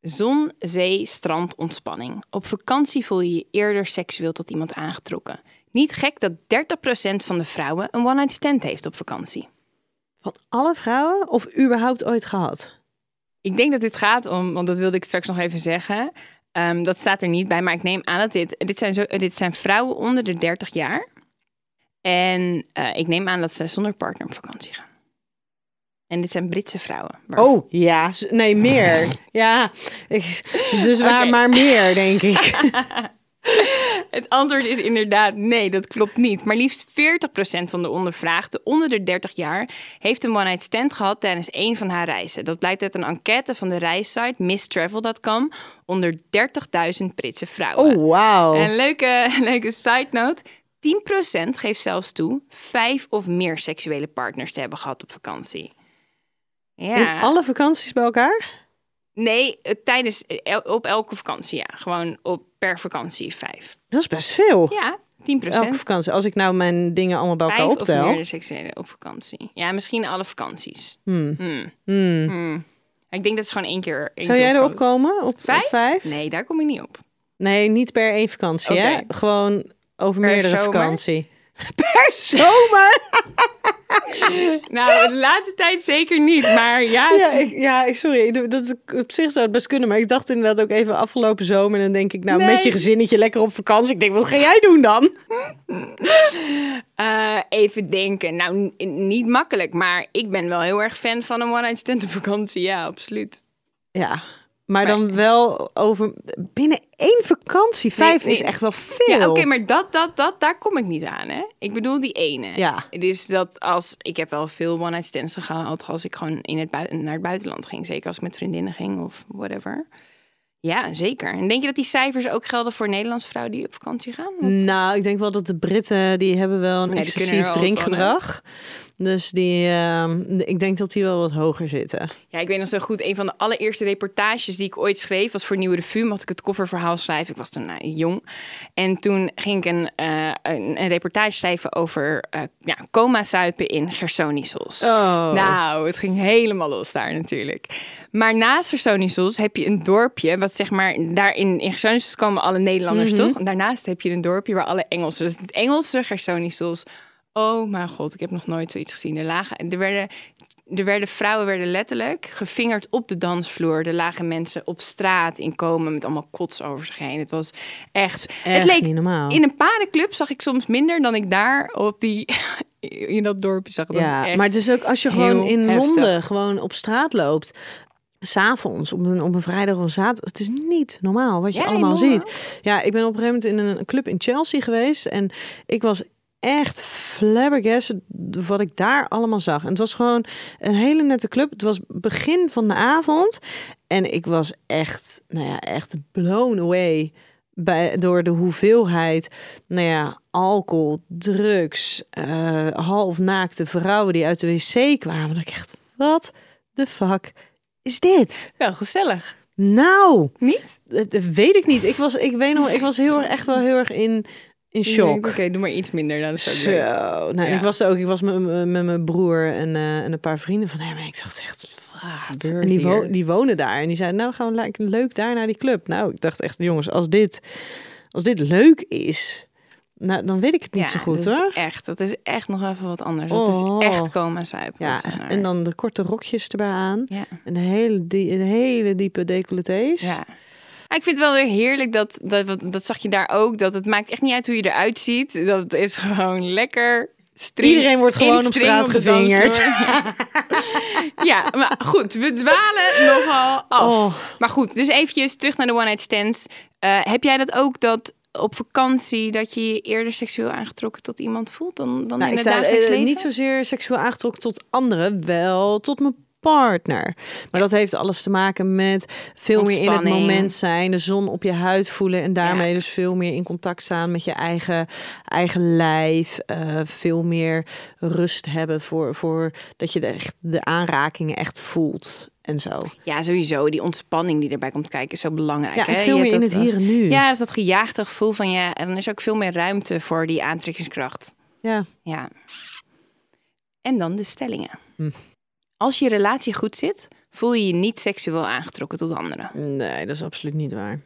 Zon, zee, strand, ontspanning. Op vakantie voel je je eerder seksueel tot iemand aangetrokken. Niet gek dat 30% van de vrouwen een one-night stand heeft op vakantie. Van alle vrouwen of überhaupt ooit gehad? Ik denk dat dit gaat om, want dat wilde ik straks nog even zeggen. Ehm, dat staat er niet bij, maar ik neem aan dat dit... Dit zijn, zo, dit zijn vrouwen onder de 30 jaar. En eh, ik neem aan dat ze zonder partner op vakantie gaan. En dit zijn Britse vrouwen. waar- Oh, ja. Nee, meer. ja. Dus waar maar meer, denk ik. Het antwoord is inderdaad nee, dat klopt niet. Maar liefst 40% van de ondervraagden onder de 30 jaar heeft een one-night stand gehad tijdens een van haar reizen. Dat blijkt uit een enquête van de reissite misstravel.com onder 30.000 Britse vrouwen. Oh, wauw. En een leuke, leuke side note. 10% geeft zelfs toe vijf of meer seksuele partners te hebben gehad op vakantie. Ja. In alle vakanties bij elkaar? Nee, eh, tijdens, eh, op elke vakantie, ja. Gewoon op, per vakantie vijf. Dat is best veel. Ja, 10%. Elke vakantie. Als ik nou mijn dingen allemaal bij elkaar Vijf of optel. meer seksuele op vakantie. Ja, misschien alle vakanties. Hmm. Hmm. Hmm. Ik denk dat is gewoon één keer. één Zou keer jij erop op- komen? Op op Vijf? Nee, daar kom ik niet op. Nee, niet per één vakantie, hè? Gewoon over Per meerdere zomer? vakantie. Per zomer? Nou, de laatste tijd zeker niet. Maar ja, Ja, ik, ja, sorry. Dat, op zich zou het best kunnen. Maar ik dacht inderdaad ook even afgelopen zomer. En dan denk ik, nou, Nee. met je gezinnetje lekker op vakantie. Ik denk, wat ga jij doen dan? eh, even denken. Nou, niet makkelijk. Maar ik ben wel heel erg fan van een one-night stand op vakantie. Ja, absoluut. Ja, maar dan wel over... Binnen één vakantie. Vijf nee. is echt wel veel. Ja, oké, maar dat, dat, dat, daar kom ik niet aan, hè? Ik bedoel die ene. Ja. Dus dat als... Ik heb wel veel one-night stands gehad als ik gewoon in het naar het buitenland ging. Zeker als ik met vriendinnen ging of whatever. Ja, zeker. En denk je dat die cijfers ook gelden voor Nederlandse vrouwen die op vakantie gaan? Want- Nou, ik denk wel dat de Britten, die hebben wel een Nee, excessief drinkgedrag. Dus die, ehm, ik denk dat die wel wat hoger zitten. Ja, ik weet nog zo goed. Een van de allereerste reportages die ik ooit schreef was voor Nieuwe Revue. Mocht ik het kofferverhaal schrijven. Ik was toen nou, jong. En toen ging ik een, eh, een, een reportage schrijven over eh ja, coma-suipen in Gersonisos. Oh. Nou, het ging helemaal los daar natuurlijk. Maar naast Gersonisos heb je een dorpje, wat zeg maar, daar in, in Gersonisos komen alle Nederlanders, Mhm. toch? En daarnaast heb je een dorpje waar alle Engelsen, dus het Engelse Gersonisos. Oh mijn god, ik heb nog nooit zoiets gezien. Er lagen, er werden, er werden vrouwen werden letterlijk gevingerd op de dansvloer. Er lagen mensen op straat in komen met allemaal kots over zich heen. Het was echt, echt het leek niet normaal. in een parenclub zag ik soms minder dan ik daar op die in dat dorpje zag. Dat ja, echt maar het is ook als je gewoon in heftig. Londen gewoon op straat loopt. S'avonds, op een, op een vrijdag of zaterdag. Het is niet normaal wat je Ja, allemaal ziet. Ja, ik ben op een gegeven moment in een club in Chelsea geweest. En ik was echt flabbergasted wat ik daar allemaal zag. En het was gewoon een hele nette club. Het was begin van de avond. En ik was echt, nou ja, echt blown away bij, door de hoeveelheid, nou ja, alcohol, drugs, eh halfnaakte vrouwen die uit de wc kwamen. Dat ik echt, wat de fuck is dit? wel gezellig. Nou, Niet? dat weet ik niet. Ik was, ik weet nog, ik was heel erg, echt wel heel erg in, in shock. Oké, doe maar iets minder. Dan is het Zo, nou, Ja. ik was er ook. Ik was met, mijn broer en, eh, en een paar vrienden van hem. En ik dacht echt, wat? En die, wo- die wonen daar. En die zeiden, nou gaan we leuk daar naar die club. Nou, ik dacht echt, jongens, als dit, als dit leuk is, nou, dan weet ik het niet Ja, zo goed dat is hoor. echt, dat is echt nog even wat anders. Dat Oh. is echt coma suipen. Ja, en dan de korte rokjes erbij aan. Ja. En de hele, die, de hele diepe decolletés. ja. Maar Ik vind het wel weer heerlijk dat, dat, dat zag je daar ook, dat het maakt echt niet uit hoe je eruit ziet. Dat is gewoon lekker string- Iedereen wordt gewoon op straat gevingerd. ja, maar goed, we dwalen nogal af. Oh. Maar goed, dus eventjes terug naar de one-night stands. Eh, heb jij dat ook, dat op vakantie, dat je je eerder seksueel aangetrokken tot iemand voelt dan, dan Nou, in ik het dagelijks eh, niet zozeer seksueel aangetrokken tot anderen, wel tot mijn partner. Maar dat heeft alles te maken met veel meer in het moment zijn, de zon op je huid voelen en daarmee Ja. dus veel meer in contact staan met je eigen, eigen lijf. eh, veel meer rust hebben voor, voor dat je de, echt de aanrakingen echt voelt en zo. Ja, sowieso. Die ontspanning die erbij komt kijken is zo belangrijk. Ja, en veel meer in het hier en nu. Ja, dus dat gejaagde gevoel van je. En dan is ook veel meer ruimte voor die aantrekkingskracht. ja. Ja. En dan de stellingen. Hm. Als je relatie goed zit, voel je je niet seksueel aangetrokken tot anderen. Nee, dat is absoluut niet waar.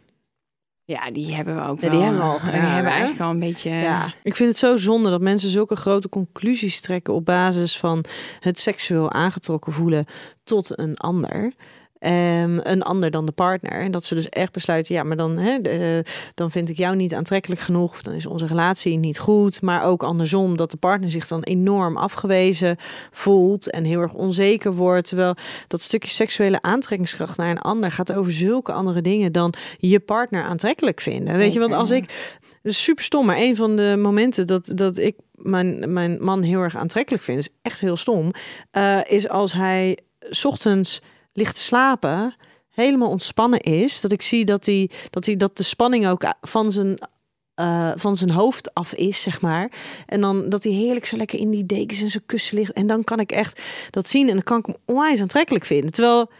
Ja, die hebben we ook Ja, wel. die hebben we al Die hebben we eigenlijk al een beetje... Ja, ik vind het zo zonde dat mensen zulke grote conclusies trekken op basis van het seksueel aangetrokken voelen tot een ander. Um, een ander dan de partner. En dat ze dus echt besluiten, ja, maar dan, hè, de, dan vind ik jou niet aantrekkelijk genoeg. Of dan is onze relatie niet goed. Maar ook andersom, dat de partner zich dan enorm afgewezen voelt en heel erg onzeker wordt. Terwijl dat stukje seksuele aantrekkingskracht naar een ander gaat over zulke andere dingen dan je partner aantrekkelijk vinden. Weet je, want als ik. Dus super stom, maar een van de momenten dat, dat ik mijn, mijn man heel erg aantrekkelijk vind, is echt heel stom, uh, is als hij ochtends ligt slapen, helemaal ontspannen is. Dat ik zie dat, hij, dat, hij, dat de spanning ook van zijn, uh, van zijn hoofd af is, zeg maar. En dan dat hij heerlijk zo lekker in die dekens en zijn kussen ligt. En dan kan ik echt dat zien en dan kan ik hem onwijs aantrekkelijk vinden. Terwijl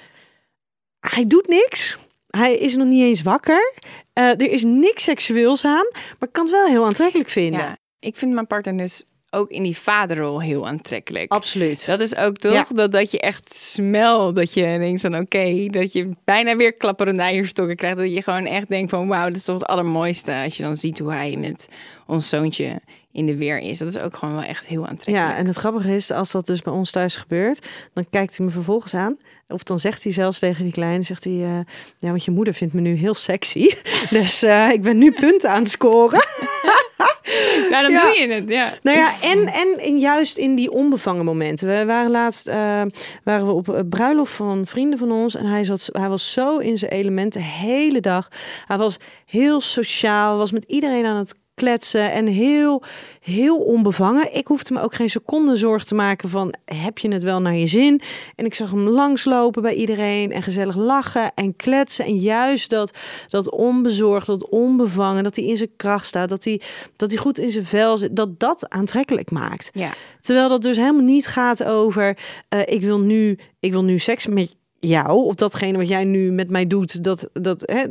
hij doet niks. Hij is nog niet eens wakker. Uh, er is niks seksueels aan, maar ik kan het wel heel aantrekkelijk vinden. Ja, ik vind mijn partner dus ook in die vaderrol heel aantrekkelijk. Absoluut. Dat is ook toch dat, dat je echt smelt. Dat je denkt van oké, dat je bijna weer klapperendijerstokken krijgt. Dat je gewoon echt denkt van wauw, dat is toch het allermooiste. Als je dan ziet hoe hij met ons zoontje in de weer is. Dat is ook gewoon wel echt heel aantrekkelijk. Ja, en het grappige is, als dat dus bij ons thuis gebeurt, dan kijkt hij me vervolgens aan. Of dan zegt hij zelfs tegen die kleine, zegt hij, uh, ja, want je moeder vindt me nu heel sexy. dus uh, ik ben nu punten aan het scoren. nou, dan doe je het, ja. Nou ja, en, en, juist in die onbevangen momenten. We waren laatst uh, waren we op bruiloft van vrienden van ons. En hij, zat, hij was zo in zijn elementen de hele dag. Hij was heel sociaal, was met iedereen aan het kletsen en heel, heel onbevangen. Ik hoefde me ook geen seconde zorg te maken van heb je het wel naar je zin? En ik zag hem langslopen bij iedereen en gezellig lachen en kletsen. En juist dat, dat onbezorgd, dat onbevangen, dat hij in zijn kracht staat, dat hij, dat hij goed in zijn vel zit, dat dat aantrekkelijk maakt. Ja. Terwijl dat dus helemaal niet gaat over uh, ik wil nu, ik wil nu seks met jou of datgene wat jij nu met mij doet, dat, dat hè,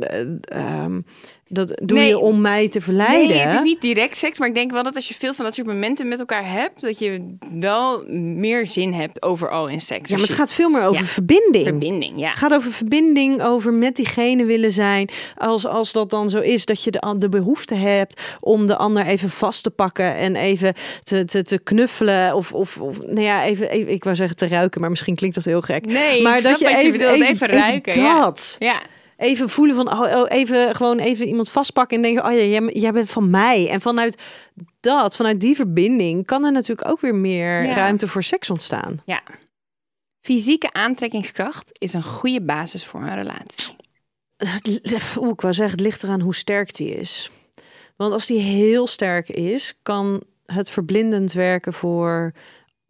uh, dat doe je om mij te verleiden. Nee, het is niet direct seks, maar ik denk wel dat als je veel van dat soort momenten met elkaar hebt, dat je wel meer zin hebt overal in seks. Ja, maar het gaat veel meer over verbinding. Verbinding, ja. Het gaat over verbinding, over met diegene willen zijn. Als, als dat dan zo is, dat je de, de behoefte hebt om de ander even vast te pakken en even te, te, te knuffelen. Of, of, of nou ja, even, even, ik wou zeggen te ruiken, maar misschien klinkt dat heel gek. Nee, maar dat je even, je even, even, ruiken. dat. ja. ja even voelen van, oh, oh, even gewoon even iemand vastpakken en denken, oh ja, jij, jij bent van mij. En vanuit dat, vanuit die verbinding, kan er natuurlijk ook weer meer ruimte voor seks ontstaan. Ja. Fysieke aantrekkingskracht is een goede basis voor een relatie. Oeh, ik wou zeggen, het ligt eraan hoe sterk die is. Want als die heel sterk is, kan het verblindend werken voor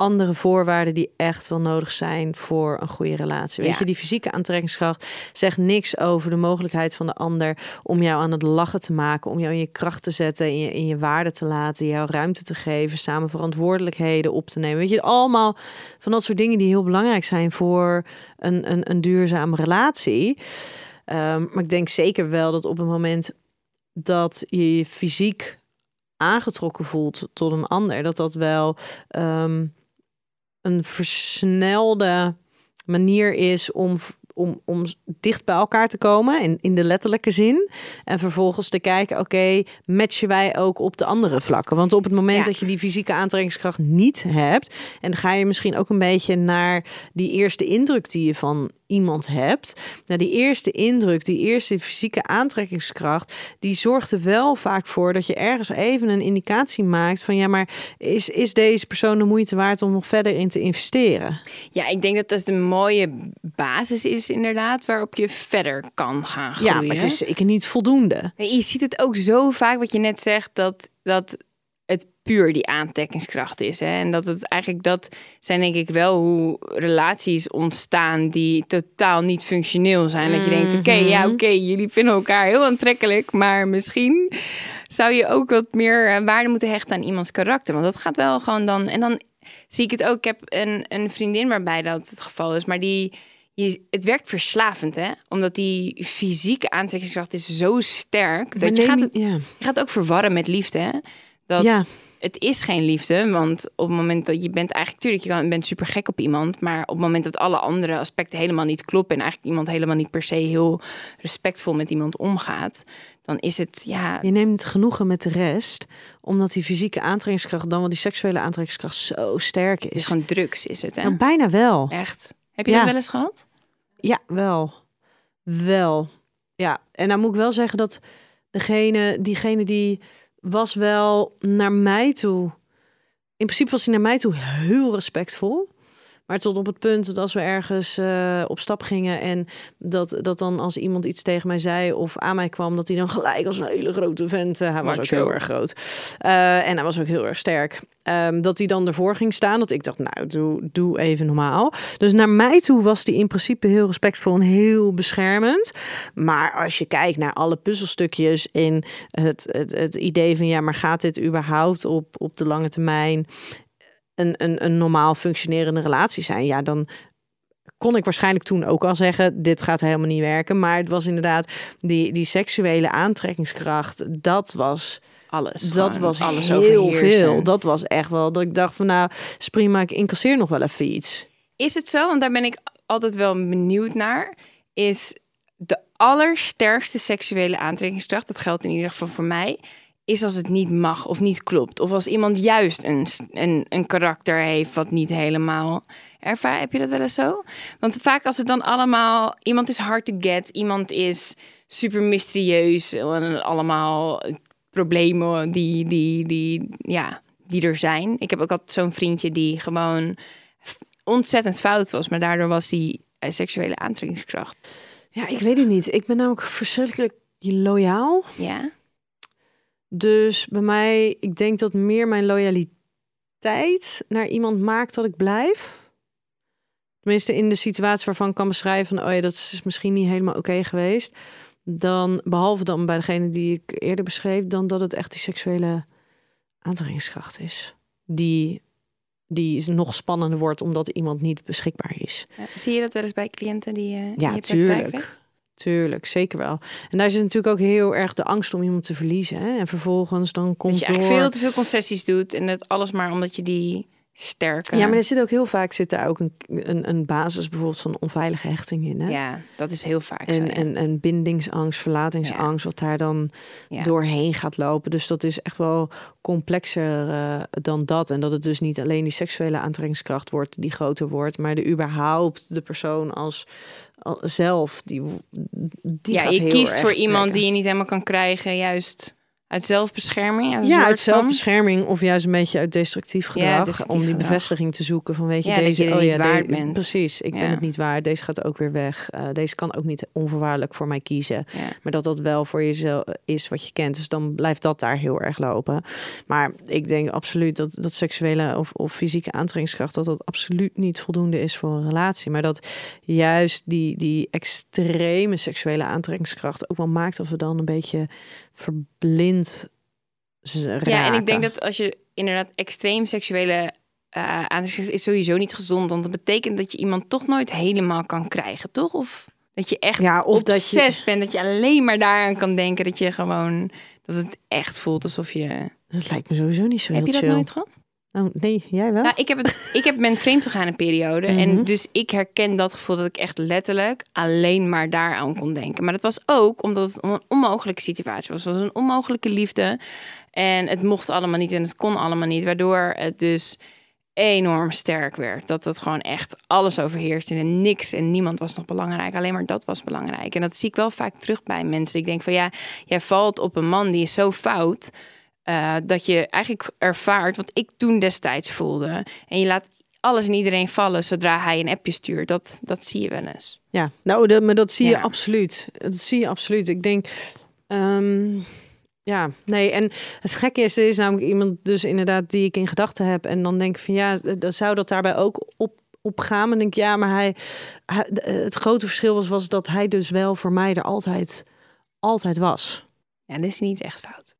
andere voorwaarden die echt wel nodig zijn voor een goede relatie. Weet je, die fysieke aantrekkingskracht zegt niks over de mogelijkheid van de ander om jou aan het lachen te maken, om jou in je kracht te zetten, in je, in je waarde te laten, jou ruimte te geven, samen verantwoordelijkheden op te nemen. Weet je, allemaal van dat soort dingen die heel belangrijk zijn voor een, een, een duurzame relatie. Um, maar ik denk zeker wel dat op het moment dat je je fysiek aangetrokken voelt tot een ander, dat dat wel um, een versnelde manier is om, om, om dicht bij elkaar te komen in, in de letterlijke zin. En vervolgens te kijken, oké, matchen wij ook op de andere vlakken? Want op het moment dat je die fysieke aantrekkingskracht niet hebt, en ga je misschien ook een beetje naar die eerste indruk die je van iemand hebt. Nou, die eerste indruk, die eerste fysieke aantrekkingskracht, die zorgt er wel vaak voor dat je ergens even een indicatie maakt van ja, maar is, is deze persoon de moeite waard om nog verder in te investeren? Ja, ik denk dat dat een mooie basis is inderdaad waarop je verder kan gaan groeien. Ja, maar het is zeker niet voldoende. Je ziet het ook zo vaak wat je net zegt dat dat puur die aantrekkingskracht is. Hè? En dat het eigenlijk dat zijn denk ik wel hoe relaties ontstaan die totaal niet functioneel zijn. Dat je denkt, oké, ja, mhm. oké, jullie vinden elkaar heel aantrekkelijk, maar misschien zou je ook wat meer eh, waarde moeten hechten aan iemands karakter. Want dat gaat wel gewoon dan. En dan zie ik het ook. Ik heb een, een vriendin waarbij dat het geval is, maar die. Je, het werkt verslavend, hè? Omdat die fysieke aantrekkingskracht is zo sterk. Dat je gaat, het, je gaat ook verwarren met liefde, hè? Dat, ja het is geen liefde. Want op het moment dat je bent eigenlijk, tuurlijk, je kan, bent super gek op iemand. Maar op het moment dat alle andere aspecten helemaal niet kloppen. En eigenlijk iemand helemaal niet per se heel respectvol met iemand omgaat. Dan is het, ja. Je neemt genoegen met de rest. Omdat die fysieke aantrekkingskracht, dan wel die seksuele aantrekkingskracht zo sterk is. Het is gewoon drugs, is het. Hè? Nou, bijna wel. Echt. Heb je dat wel eens gehad? Ja, wel. Wel. Ja, en dan moet ik wel zeggen dat degene, diegene die was wel naar mij toe. In principe was hij naar mij toe heel respectvol. Maar tot op het punt dat als we ergens uh, op stap gingen en dat, dat dan als iemand iets tegen mij zei of aan mij kwam, dat hij dan gelijk als een hele grote vent, uh, hij was ook heel erg groot uh, en hij was ook heel erg sterk, um, dat hij dan ervoor ging staan. Dat ik dacht, nou, doe, doe even normaal. Dus naar mij toe was hij in principe heel respectvol en heel beschermend. Maar als je kijkt naar alle puzzelstukjes in het, het, het idee van, ja, maar gaat dit überhaupt op, op de lange termijn een, een, een normaal functionerende relatie zijn, ja, dan kon ik waarschijnlijk toen ook al zeggen: dit gaat helemaal niet werken. Maar het was inderdaad die, die seksuele aantrekkingskracht, dat was. Alles. Dat was alles heel veel. Dat was echt wel dat ik dacht van nou, is prima, ik incasseer nog wel even iets. Is het zo? Want daar ben ik altijd wel benieuwd naar. Is de allersterkste seksuele aantrekkingskracht, dat geldt in ieder geval voor mij, is als het niet mag of niet klopt. Of als iemand juist een, een, een karakter heeft wat niet helemaal ervaar. Heb je dat wel eens zo? Want vaak als het dan allemaal... Iemand is hard to get, iemand is super mysterieus. Allemaal problemen die, die, die, ja, die er zijn. Ik heb ook altijd zo'n vriendje die gewoon ontzettend fout was. Maar daardoor was die eh, seksuele aantrekkingskracht. Ja, ik weet het niet. Ik ben namelijk verschrikkelijk loyaal. Ja. Dus bij mij, ik denk dat meer mijn loyaliteit naar iemand maakt dat ik blijf. Tenminste, in de situatie waarvan ik kan beschrijven van, oh ja, dat is misschien niet helemaal oké geweest. Dan, behalve dan bij degene die ik eerder beschreef, dan dat het echt die seksuele aantrekkingskracht is. Die, die nog spannender wordt omdat iemand niet beschikbaar is. Ja, zie je dat wel eens bij cliënten die uh, Ja, tuurlijk. Tuurlijk, zeker wel. En daar zit natuurlijk ook heel erg de angst om iemand te verliezen. Hè? En vervolgens dan komt dat je door... veel te veel concessies doet en dat alles maar omdat je die sterker. Ja, maar er zit ook heel vaak zit daar ook een, een, een basis bijvoorbeeld van onveilige hechting in. Hè? Ja, dat is heel vaak en, zo, ja. en, en bindingsangst, verlatingsangst, wat daar dan doorheen gaat lopen. Dus dat is echt wel complexer uh, dan dat. En dat het dus niet alleen die seksuele aantrekkingskracht wordt die groter wordt, maar de überhaupt de persoon als zelf die, die ja, je kiest voor iemand die je niet helemaal kan krijgen, juist uit zelfbescherming. Ja, uit zelfbescherming of juist een beetje uit destructief gedrag. destructief om die gedrag. bevestiging te zoeken van weet je, Ja, deze, je oh ja, waard de- bent. precies, ik ben het niet waard. Deze gaat ook weer weg. Eh, deze kan ook niet onvoorwaardelijk voor mij kiezen. Maar dat dat wel voor jezelf is wat je kent. Dus dan blijft dat daar heel erg lopen. Maar ik denk absoluut dat, dat seksuele of, of fysieke aantrekkingskracht... dat dat absoluut niet voldoende is voor een relatie. Maar dat juist die, die extreme seksuele aantrekkingskracht... ook wel maakt dat we dan een beetje verblind raken. Ja, en ik denk dat als je inderdaad extreem seksuele eh aantrekkingskracht is sowieso niet gezond. Want dat betekent dat je iemand toch nooit helemaal kan krijgen, toch? Of dat je echt Ja, of dat je- obsessief bent, dat je alleen maar daaraan kan denken. Dat je gewoon, dat het echt voelt alsof je... Dat lijkt me sowieso niet zo Heb heel je dat nooit gehad? Oh, nee, jij wel? Nou, ik heb het. Ik heb ben vreemd gegaan een periode. Mhm. En dus ik herken dat gevoel dat ik echt letterlijk alleen maar daaraan kon denken. Maar dat was ook omdat het een onmogelijke situatie was. Het was een onmogelijke liefde. En het mocht allemaal niet en het kon allemaal niet. Waardoor het dus enorm sterk werd. Dat het gewoon echt alles overheerste en niks en niemand was nog belangrijk. Alleen maar dat was belangrijk. En dat zie ik wel vaak terug bij mensen. Ik denk van ja, jij valt op een man die is zo fout. Eh, dat je eigenlijk ervaart wat ik toen destijds voelde. En je laat alles en iedereen vallen zodra hij een appje stuurt. Dat, dat zie je wel eens. Ja, nou, dat, maar dat zie je absoluut. Dat zie je absoluut. Ik denk, ehm, ja, nee. En het gekke is, er is namelijk iemand dus inderdaad die ik in gedachten heb. En dan denk ik van ja, dan zou dat daarbij ook op, op gaan. Maar dan denk ik, ja, maar hij, hij- het grote verschil was, was dat hij dus wel voor mij er altijd, altijd was. Ja, dat is niet echt fout.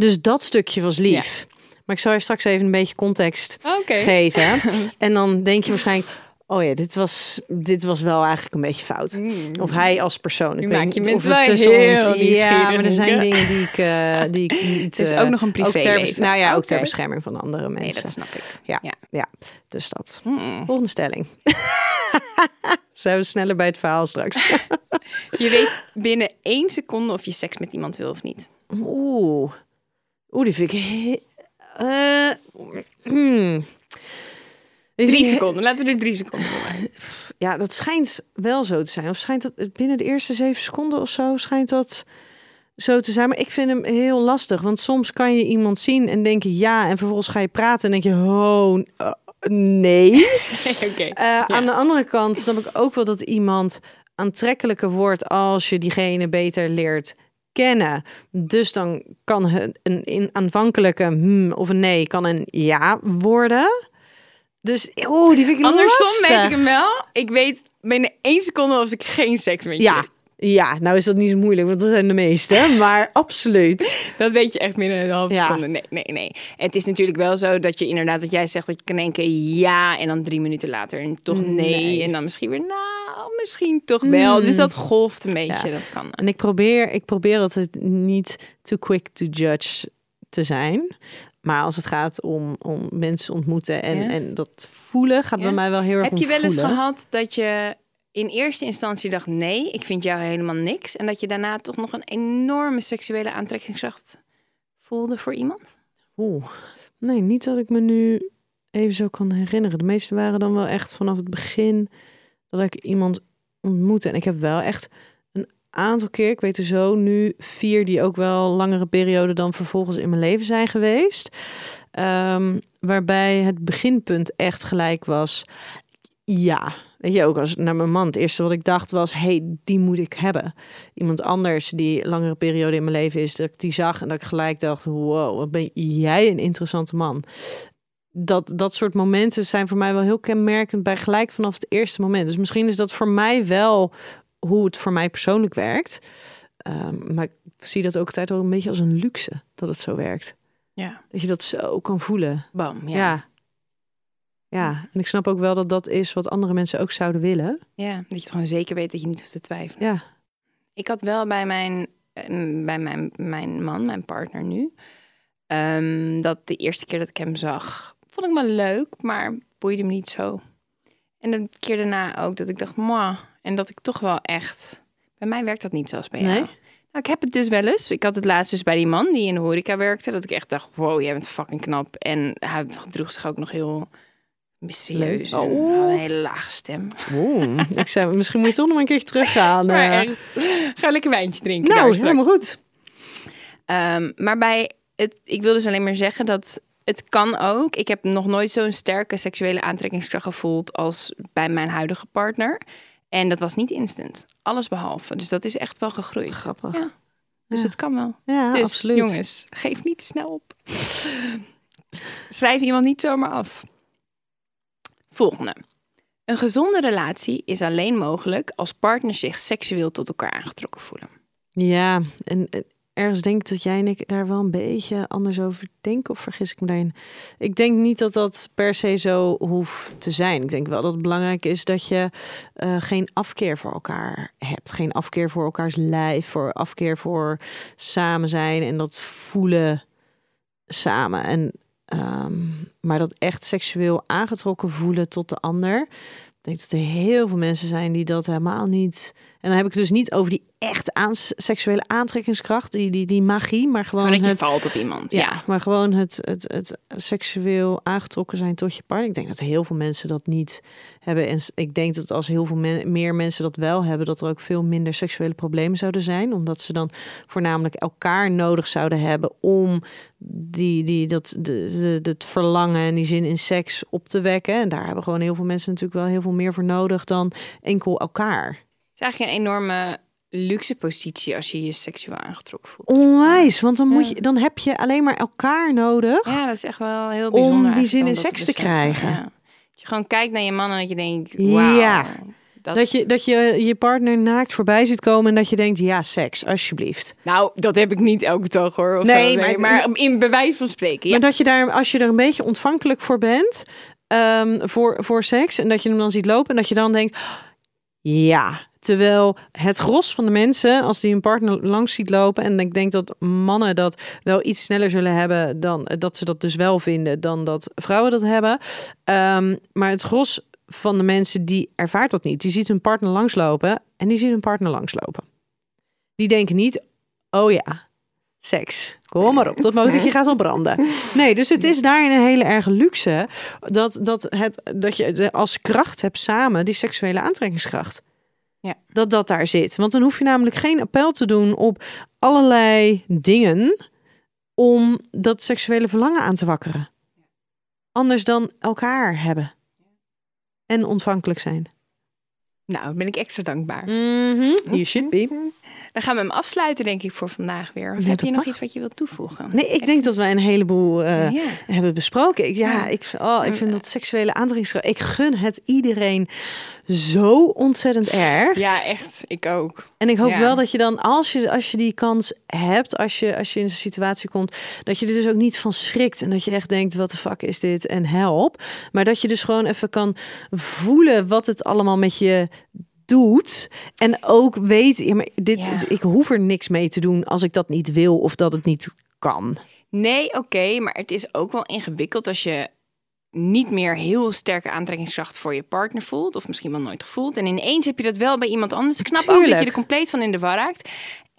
Dus dat stukje was lief. Maar ik zal je straks even een beetje context geven. En dan denk je waarschijnlijk, oh ja, dit was, dit was wel eigenlijk een beetje fout. Of hij als persoon. Ik Nu maak je of mensen het wel heel ons... Ja, maar er zijn dingen die ik, eh, die ik niet... Het is eh, ook nog een privéleven. bes- Nou ja, ook ter bescherming van andere Nee, mensen. dat snap ik. Ja, Ja. ja. dus dat. Mm. Volgende stelling. Zijn we sneller bij het verhaal straks? Je weet binnen één seconde of je seks met iemand wil of niet. Oeh. Oeh, die vind ik... eh, vind Drie seconden. Laten we er drie seconden voor ja, dat schijnt wel zo te zijn. Of schijnt dat binnen de eerste zeven seconden of zo schijnt dat zo te zijn. Maar ik vind hem heel lastig. Want soms kan je iemand zien en denken ja. En vervolgens ga je praten en denk je, oh, uh, nee. Oké. Uh, Aan de andere kant snap ik ook wel dat iemand aantrekkelijker wordt als je diegene beter leert kennen. Dus dan kan het een, een aanvankelijke hmm of een nee kan een ja worden. Dus oh, die vind ik Andersom lastig. weet ik hem wel. Ik weet binnen één seconde of ik geen seks met je Ja. Ja, nou is dat niet zo moeilijk, want dat zijn de meeste. Maar absoluut. Dat weet je echt binnen een halve Ja. seconde. Nee, nee, nee. Het is natuurlijk wel zo dat je inderdaad, wat jij zegt, dat je kan denken ja en dan drie minuten later en toch nee. Nee. En dan misschien weer nou, misschien toch wel. Hmm. Dus dat golft een beetje, Ja. dat kan. En ik probeer, ik probeer altijd niet too quick to judge te zijn. Maar als het gaat om, om mensen ontmoeten en, Ja. en dat voelen, gaat bij mij wel heel erg Heb je wel eens voelen. gehad dat je in eerste instantie dacht nee, ik vind jou helemaal niks. En dat je daarna toch nog een enorme seksuele aantrekkingskracht voelde voor iemand? Oeh. Nee, niet dat ik me nu even zo kan herinneren. De meeste waren dan wel echt vanaf het begin dat ik iemand ontmoette. En ik heb wel echt een aantal keer, ik weet er zo nu vier die ook wel langere perioden dan vervolgens in mijn leven zijn geweest. Ehm, waarbij het beginpunt echt gelijk was. Ja, weet je ook als naar mijn man. Het eerste wat ik dacht was: hey, die moet ik hebben. Iemand anders die langere periode in mijn leven is, dat ik die zag en dat ik gelijk dacht: wow, wat ben jij een interessante man. Dat, dat soort momenten zijn voor mij wel heel kenmerkend bij gelijk vanaf het eerste moment. Dus misschien is dat voor mij wel hoe het voor mij persoonlijk werkt. Ehm, maar ik zie dat ook altijd wel een beetje als een luxe dat het zo werkt. Ja. Dat je dat zo kan voelen. Bam, ja. Ja. Ja. en ik snap ook wel dat dat is wat andere mensen ook zouden willen. Ja, dat je het gewoon zeker weet dat je niet hoeft te twijfelen. Ja. Ik had wel bij mijn, eh, bij mijn, mijn man, mijn partner nu, ehm, dat de eerste keer dat ik hem zag, vond ik me leuk, maar boeide me niet zo. En de keer daarna ook dat ik dacht, moi, en dat ik toch wel echt, bij mij werkt dat niet zoals bij jou. Nee? Nou, ik heb het dus wel eens. Ik had het laatst dus bij die man die in de horeca werkte, dat ik echt dacht, wow, jij bent fucking knap. En hij gedroeg zich ook nog heel mysterieus. En Oh. een hele lage stem. Oeh, ik zei, misschien moet je toch nog een keer teruggaan. Maar eh. echt, ga een lekker wijntje drinken. nou, helemaal goed. Ehm, maar bij het, ik wil dus alleen maar zeggen dat het kan ook. Ik heb nog nooit zo'n sterke seksuele aantrekkingskracht gevoeld als bij mijn huidige partner. En dat was niet instant. Alles behalve. Dus dat is echt wel gegroeid. Grappig. Ja. Dus Ja. het kan wel. Ja, dus absoluut. jongens, geef niet snel op. Schrijf iemand niet zomaar af. Volgende. Een gezonde relatie is alleen mogelijk als partners zich seksueel tot elkaar aangetrokken voelen. Ja, en, en ergens denk ik dat jij en ik daar wel een beetje anders over denken. Of vergis ik me daarin? Ik denk niet dat dat per se zo hoeft te zijn. Ik denk wel dat het belangrijk is dat je eh, geen afkeer voor elkaar hebt. Geen afkeer voor elkaars lijf, voor afkeer voor samen zijn en dat voelen samen. En, ehm, maar dat echt seksueel aangetrokken voelen tot de ander. Ik denk dat er heel veel mensen zijn die dat helemaal niet. En dan heb ik het dus niet over die echt aan, seksuele aantrekkingskracht, die, die, die magie, maar gewoon Gewoon dat je het, valt op iemand. ja, Ja. maar gewoon het, het, het seksueel aangetrokken zijn tot je partner. Ik denk dat heel veel mensen dat niet hebben. En ik denk dat als heel veel men- meer mensen dat wel hebben, dat er ook veel minder seksuele problemen zouden zijn. Omdat ze dan voornamelijk elkaar nodig zouden hebben om die, die, dat, de, de, het verlangen en die zin in seks op te wekken. En daar hebben gewoon heel veel mensen natuurlijk wel heel veel meer voor nodig dan enkel elkaar. Is eigenlijk een enorme luxe positie als je je seksueel aangetrokken voelt. Onwijs, want dan, moet je, dan heb je alleen maar elkaar nodig. Ja, dat is echt wel heel Om bijzonder. die zin in om seks te krijgen. Ja. Dat je gewoon kijkt naar je man en dat je denkt, wauw. Ja. Dat, Dat je, dat je je partner naakt voorbij ziet komen en dat je denkt, ja, seks, alsjeblieft. Nou, dat heb ik niet elke dag hoor. Of Nee, zo. maar- maar in bewijs van spreken. Ja. Maar dat je daar, als je er een beetje ontvankelijk voor bent, ehm, voor, voor seks, en dat je hem dan ziet lopen en dat je dan denkt, ja. Terwijl het gros van de mensen, als die een partner langs ziet lopen, en ik denk dat mannen dat wel iets sneller zullen hebben dan dat ze dat dus wel vinden, dan dat vrouwen dat hebben. Ehm, maar het gros van de mensen die ervaart dat niet. Die ziet hun partner langslopen en die ziet hun partner langslopen. Die denken niet, oh ja, seks. Kom maar op, dat motortje gaat al branden. Nee, dus het is daarin een hele erg luxe dat, dat, het, dat je als kracht hebt samen die seksuele aantrekkingskracht. Ja. Dat dat daar zit. Want dan hoef je namelijk geen appel te doen op allerlei dingen om dat seksuele verlangen aan te wakkeren. Anders dan elkaar hebben. En ontvankelijk zijn. Nou, dan ben ik extra dankbaar. Mhm, You should be. Dan gaan we hem afsluiten, denk ik, voor vandaag weer. Of Ja, heb je nog mag. iets wat je wilt toevoegen? Nee, ik denk dat wij een heleboel eh, ja. hebben besproken. Ik, ja, Ja. ik, oh, ik vind dat seksuele aantrekkingskracht. Ik gun het iedereen zo ontzettend erg. ja, echt. Ik ook. En ik hoop wel dat je dan, als je, als je die kans hebt, als je, als je in zo'n situatie komt, dat je er dus ook niet van schrikt. En dat je echt denkt, wat de fuck is dit? En help. Maar dat je dus gewoon even kan voelen wat het allemaal met je doet. En ook weet, ja, maar dit, Ja. ik hoef er niks mee te doen als ik dat niet wil of dat het niet kan. Nee, oké, maar het is ook wel ingewikkeld als je niet meer heel sterke aantrekkingskracht voor je partner voelt, of misschien wel nooit gevoeld. En ineens heb je dat wel bij iemand anders. Ik snap ook dat je er compleet van in de war raakt.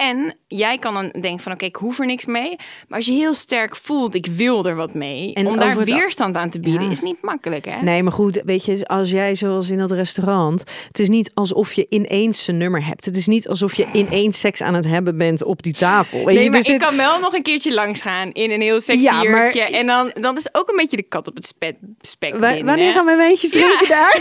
En jij kan dan denken van oké, ik hoef er niks mee. Maar als je heel sterk voelt, ik wil er wat mee. En om daar het- weerstand aan te bieden, Ja. is niet makkelijk hè? Nee, maar goed, weet je, als jij zoals in dat restaurant, het is niet alsof je ineens zijn nummer hebt. Het is niet alsof je ineens seks aan het hebben bent op die tafel. Nee, maar er ik zit- kan wel nog een keertje langs gaan in een heel sexy Ja, maar-. En dan, dan is ook een beetje de kat op het spek, spek Wa- binnen, wanneer gaan we wijntjes drinken daar?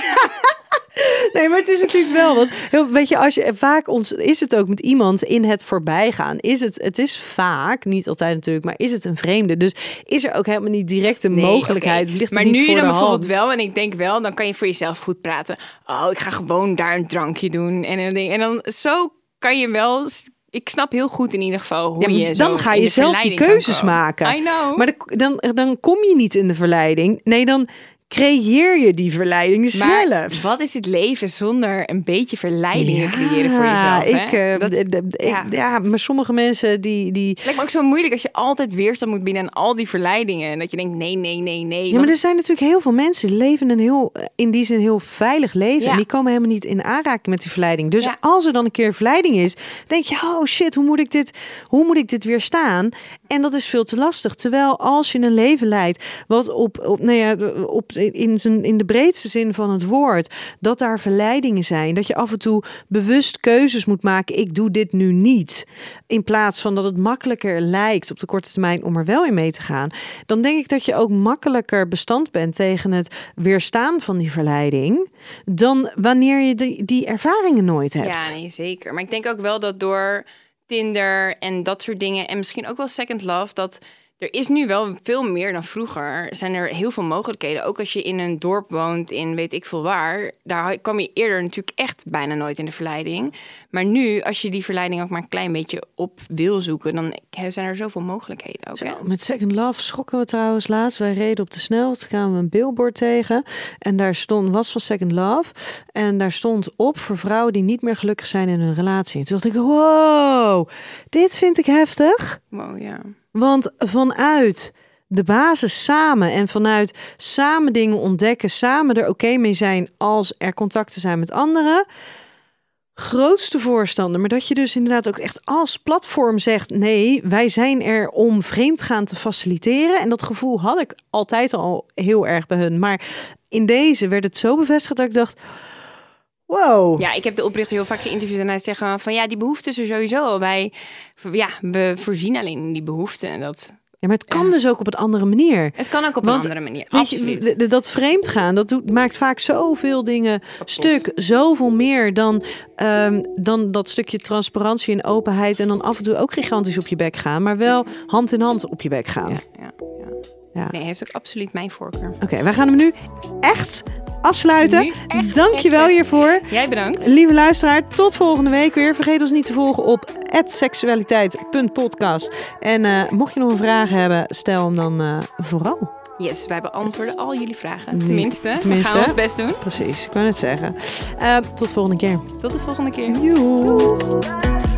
nee, maar het is natuurlijk wel wat. Heel, weet je, als je vaak ons is het ook met iemand in het voorbijgaan. Is het, het is vaak, niet altijd natuurlijk, maar is het een vreemde. Dus is er ook helemaal niet direct een Nee, mogelijkheid. Ligt het maar niet nu voor dan bijvoorbeeld hand. wel, en ik denk wel, dan kan je voor jezelf goed praten. Oh, ik ga gewoon daar een drankje doen en een ding. En dan zo kan je wel. Ik snap heel goed in ieder geval hoe Ja, je zo dan ga je zelf die keuzes maken. I know. Maar dan, dan kom je niet in de verleiding. Nee, dan creëer je die verleiding Maar zelf. wat is het leven zonder een beetje verleidingen creëren voor jezelf? Hè? Ik, eh, dat ik- ja. ja. maar sommige mensen die... die lijkt me ook zo moeilijk als je altijd weerstand moet bieden aan al die verleidingen. En dat je denkt, nee, nee, nee, nee. Ja, maar er zijn natuurlijk heel veel mensen die leven een heel, in die zin heel veilig leven. Ja. En die komen helemaal niet in aanraking met die verleiding. Dus als er dan een keer verleiding is, denk je, oh shit, hoe moet ik dit, hoe moet ik dit weerstaan? En dat is veel te lastig. Terwijl als je een leven leidt, wat op, op, nou ja, op in, zijn, in de breedste zin van het woord, dat daar verleidingen zijn. Dat je af en toe bewust keuzes moet maken. Ik doe dit nu niet. In plaats van dat het makkelijker lijkt op de korte termijn om er wel in mee te gaan. Dan denk ik dat je ook makkelijker bestand bent tegen het weerstaan van die verleiding. Dan wanneer je die, die ervaringen nooit hebt. Ja, zeker. Maar ik denk ook wel dat door Tinder en dat soort dingen... en misschien ook wel Second Love... dat er is nu wel veel meer dan vroeger. Zijn er heel veel mogelijkheden. Ook als je in een dorp woont, in weet ik veel waar... daar kwam je eerder natuurlijk echt bijna nooit in de verleiding. Maar nu, als je die verleiding ook maar een klein beetje op wil zoeken... dan zijn er zoveel mogelijkheden ook. Zo, met Second Love schrokken we trouwens laatst. Wij reden op de snelweg, kwamen we een billboard tegen. En daar stond, was van Second Love. En daar stond op voor vrouwen die niet meer gelukkig zijn in hun relatie. En toen dacht ik, wow, dit vind ik heftig. Wow, ja. Want vanuit de basis samen en vanuit samen dingen ontdekken, samen er oké mee zijn als er contacten zijn met anderen. Grootste voorstander, maar dat je dus inderdaad ook echt als platform zegt: nee, wij zijn er om vreemdgaan te faciliteren. En dat gevoel had ik altijd al heel erg bij hun. Maar in deze werd het zo bevestigd dat ik dacht: wow. Ja, ik heb de oprichter heel vaak geïnterviewd en hij zegt van ja, die behoefte is er sowieso al bij. Ja, we voorzien alleen die behoefte en dat. Ja, maar het kan Ja. dus ook op een andere manier. Het kan ook op Want, een andere manier. Je, Absoluut. d- dat vreemdgaan, dat doet, maakt vaak zoveel dingen stuk. Zoveel meer dan, ehm, dan dat stukje transparantie en openheid. En dan af en toe ook gigantisch op je bek gaan. Maar wel hand in hand op je bek gaan. Ja, ja, ja. Nee, heeft ook absoluut mijn voorkeur. Oké, wij gaan hem nu echt afsluiten. Nu echt, Dankjewel echt, echt. hiervoor. Jij bedankt. Lieve luisteraar, tot volgende week weer. Vergeet ons niet te volgen op seksualiteit.podcast. En eh, mocht je nog een vraag hebben, stel hem dan eh, vooral. Yes, wij beantwoorden al jullie vragen. Nee, Tenminste, tenminste. we gaan ons best doen. Precies, ik wou net zeggen. Eh, tot volgende keer. Tot de volgende keer. Joe.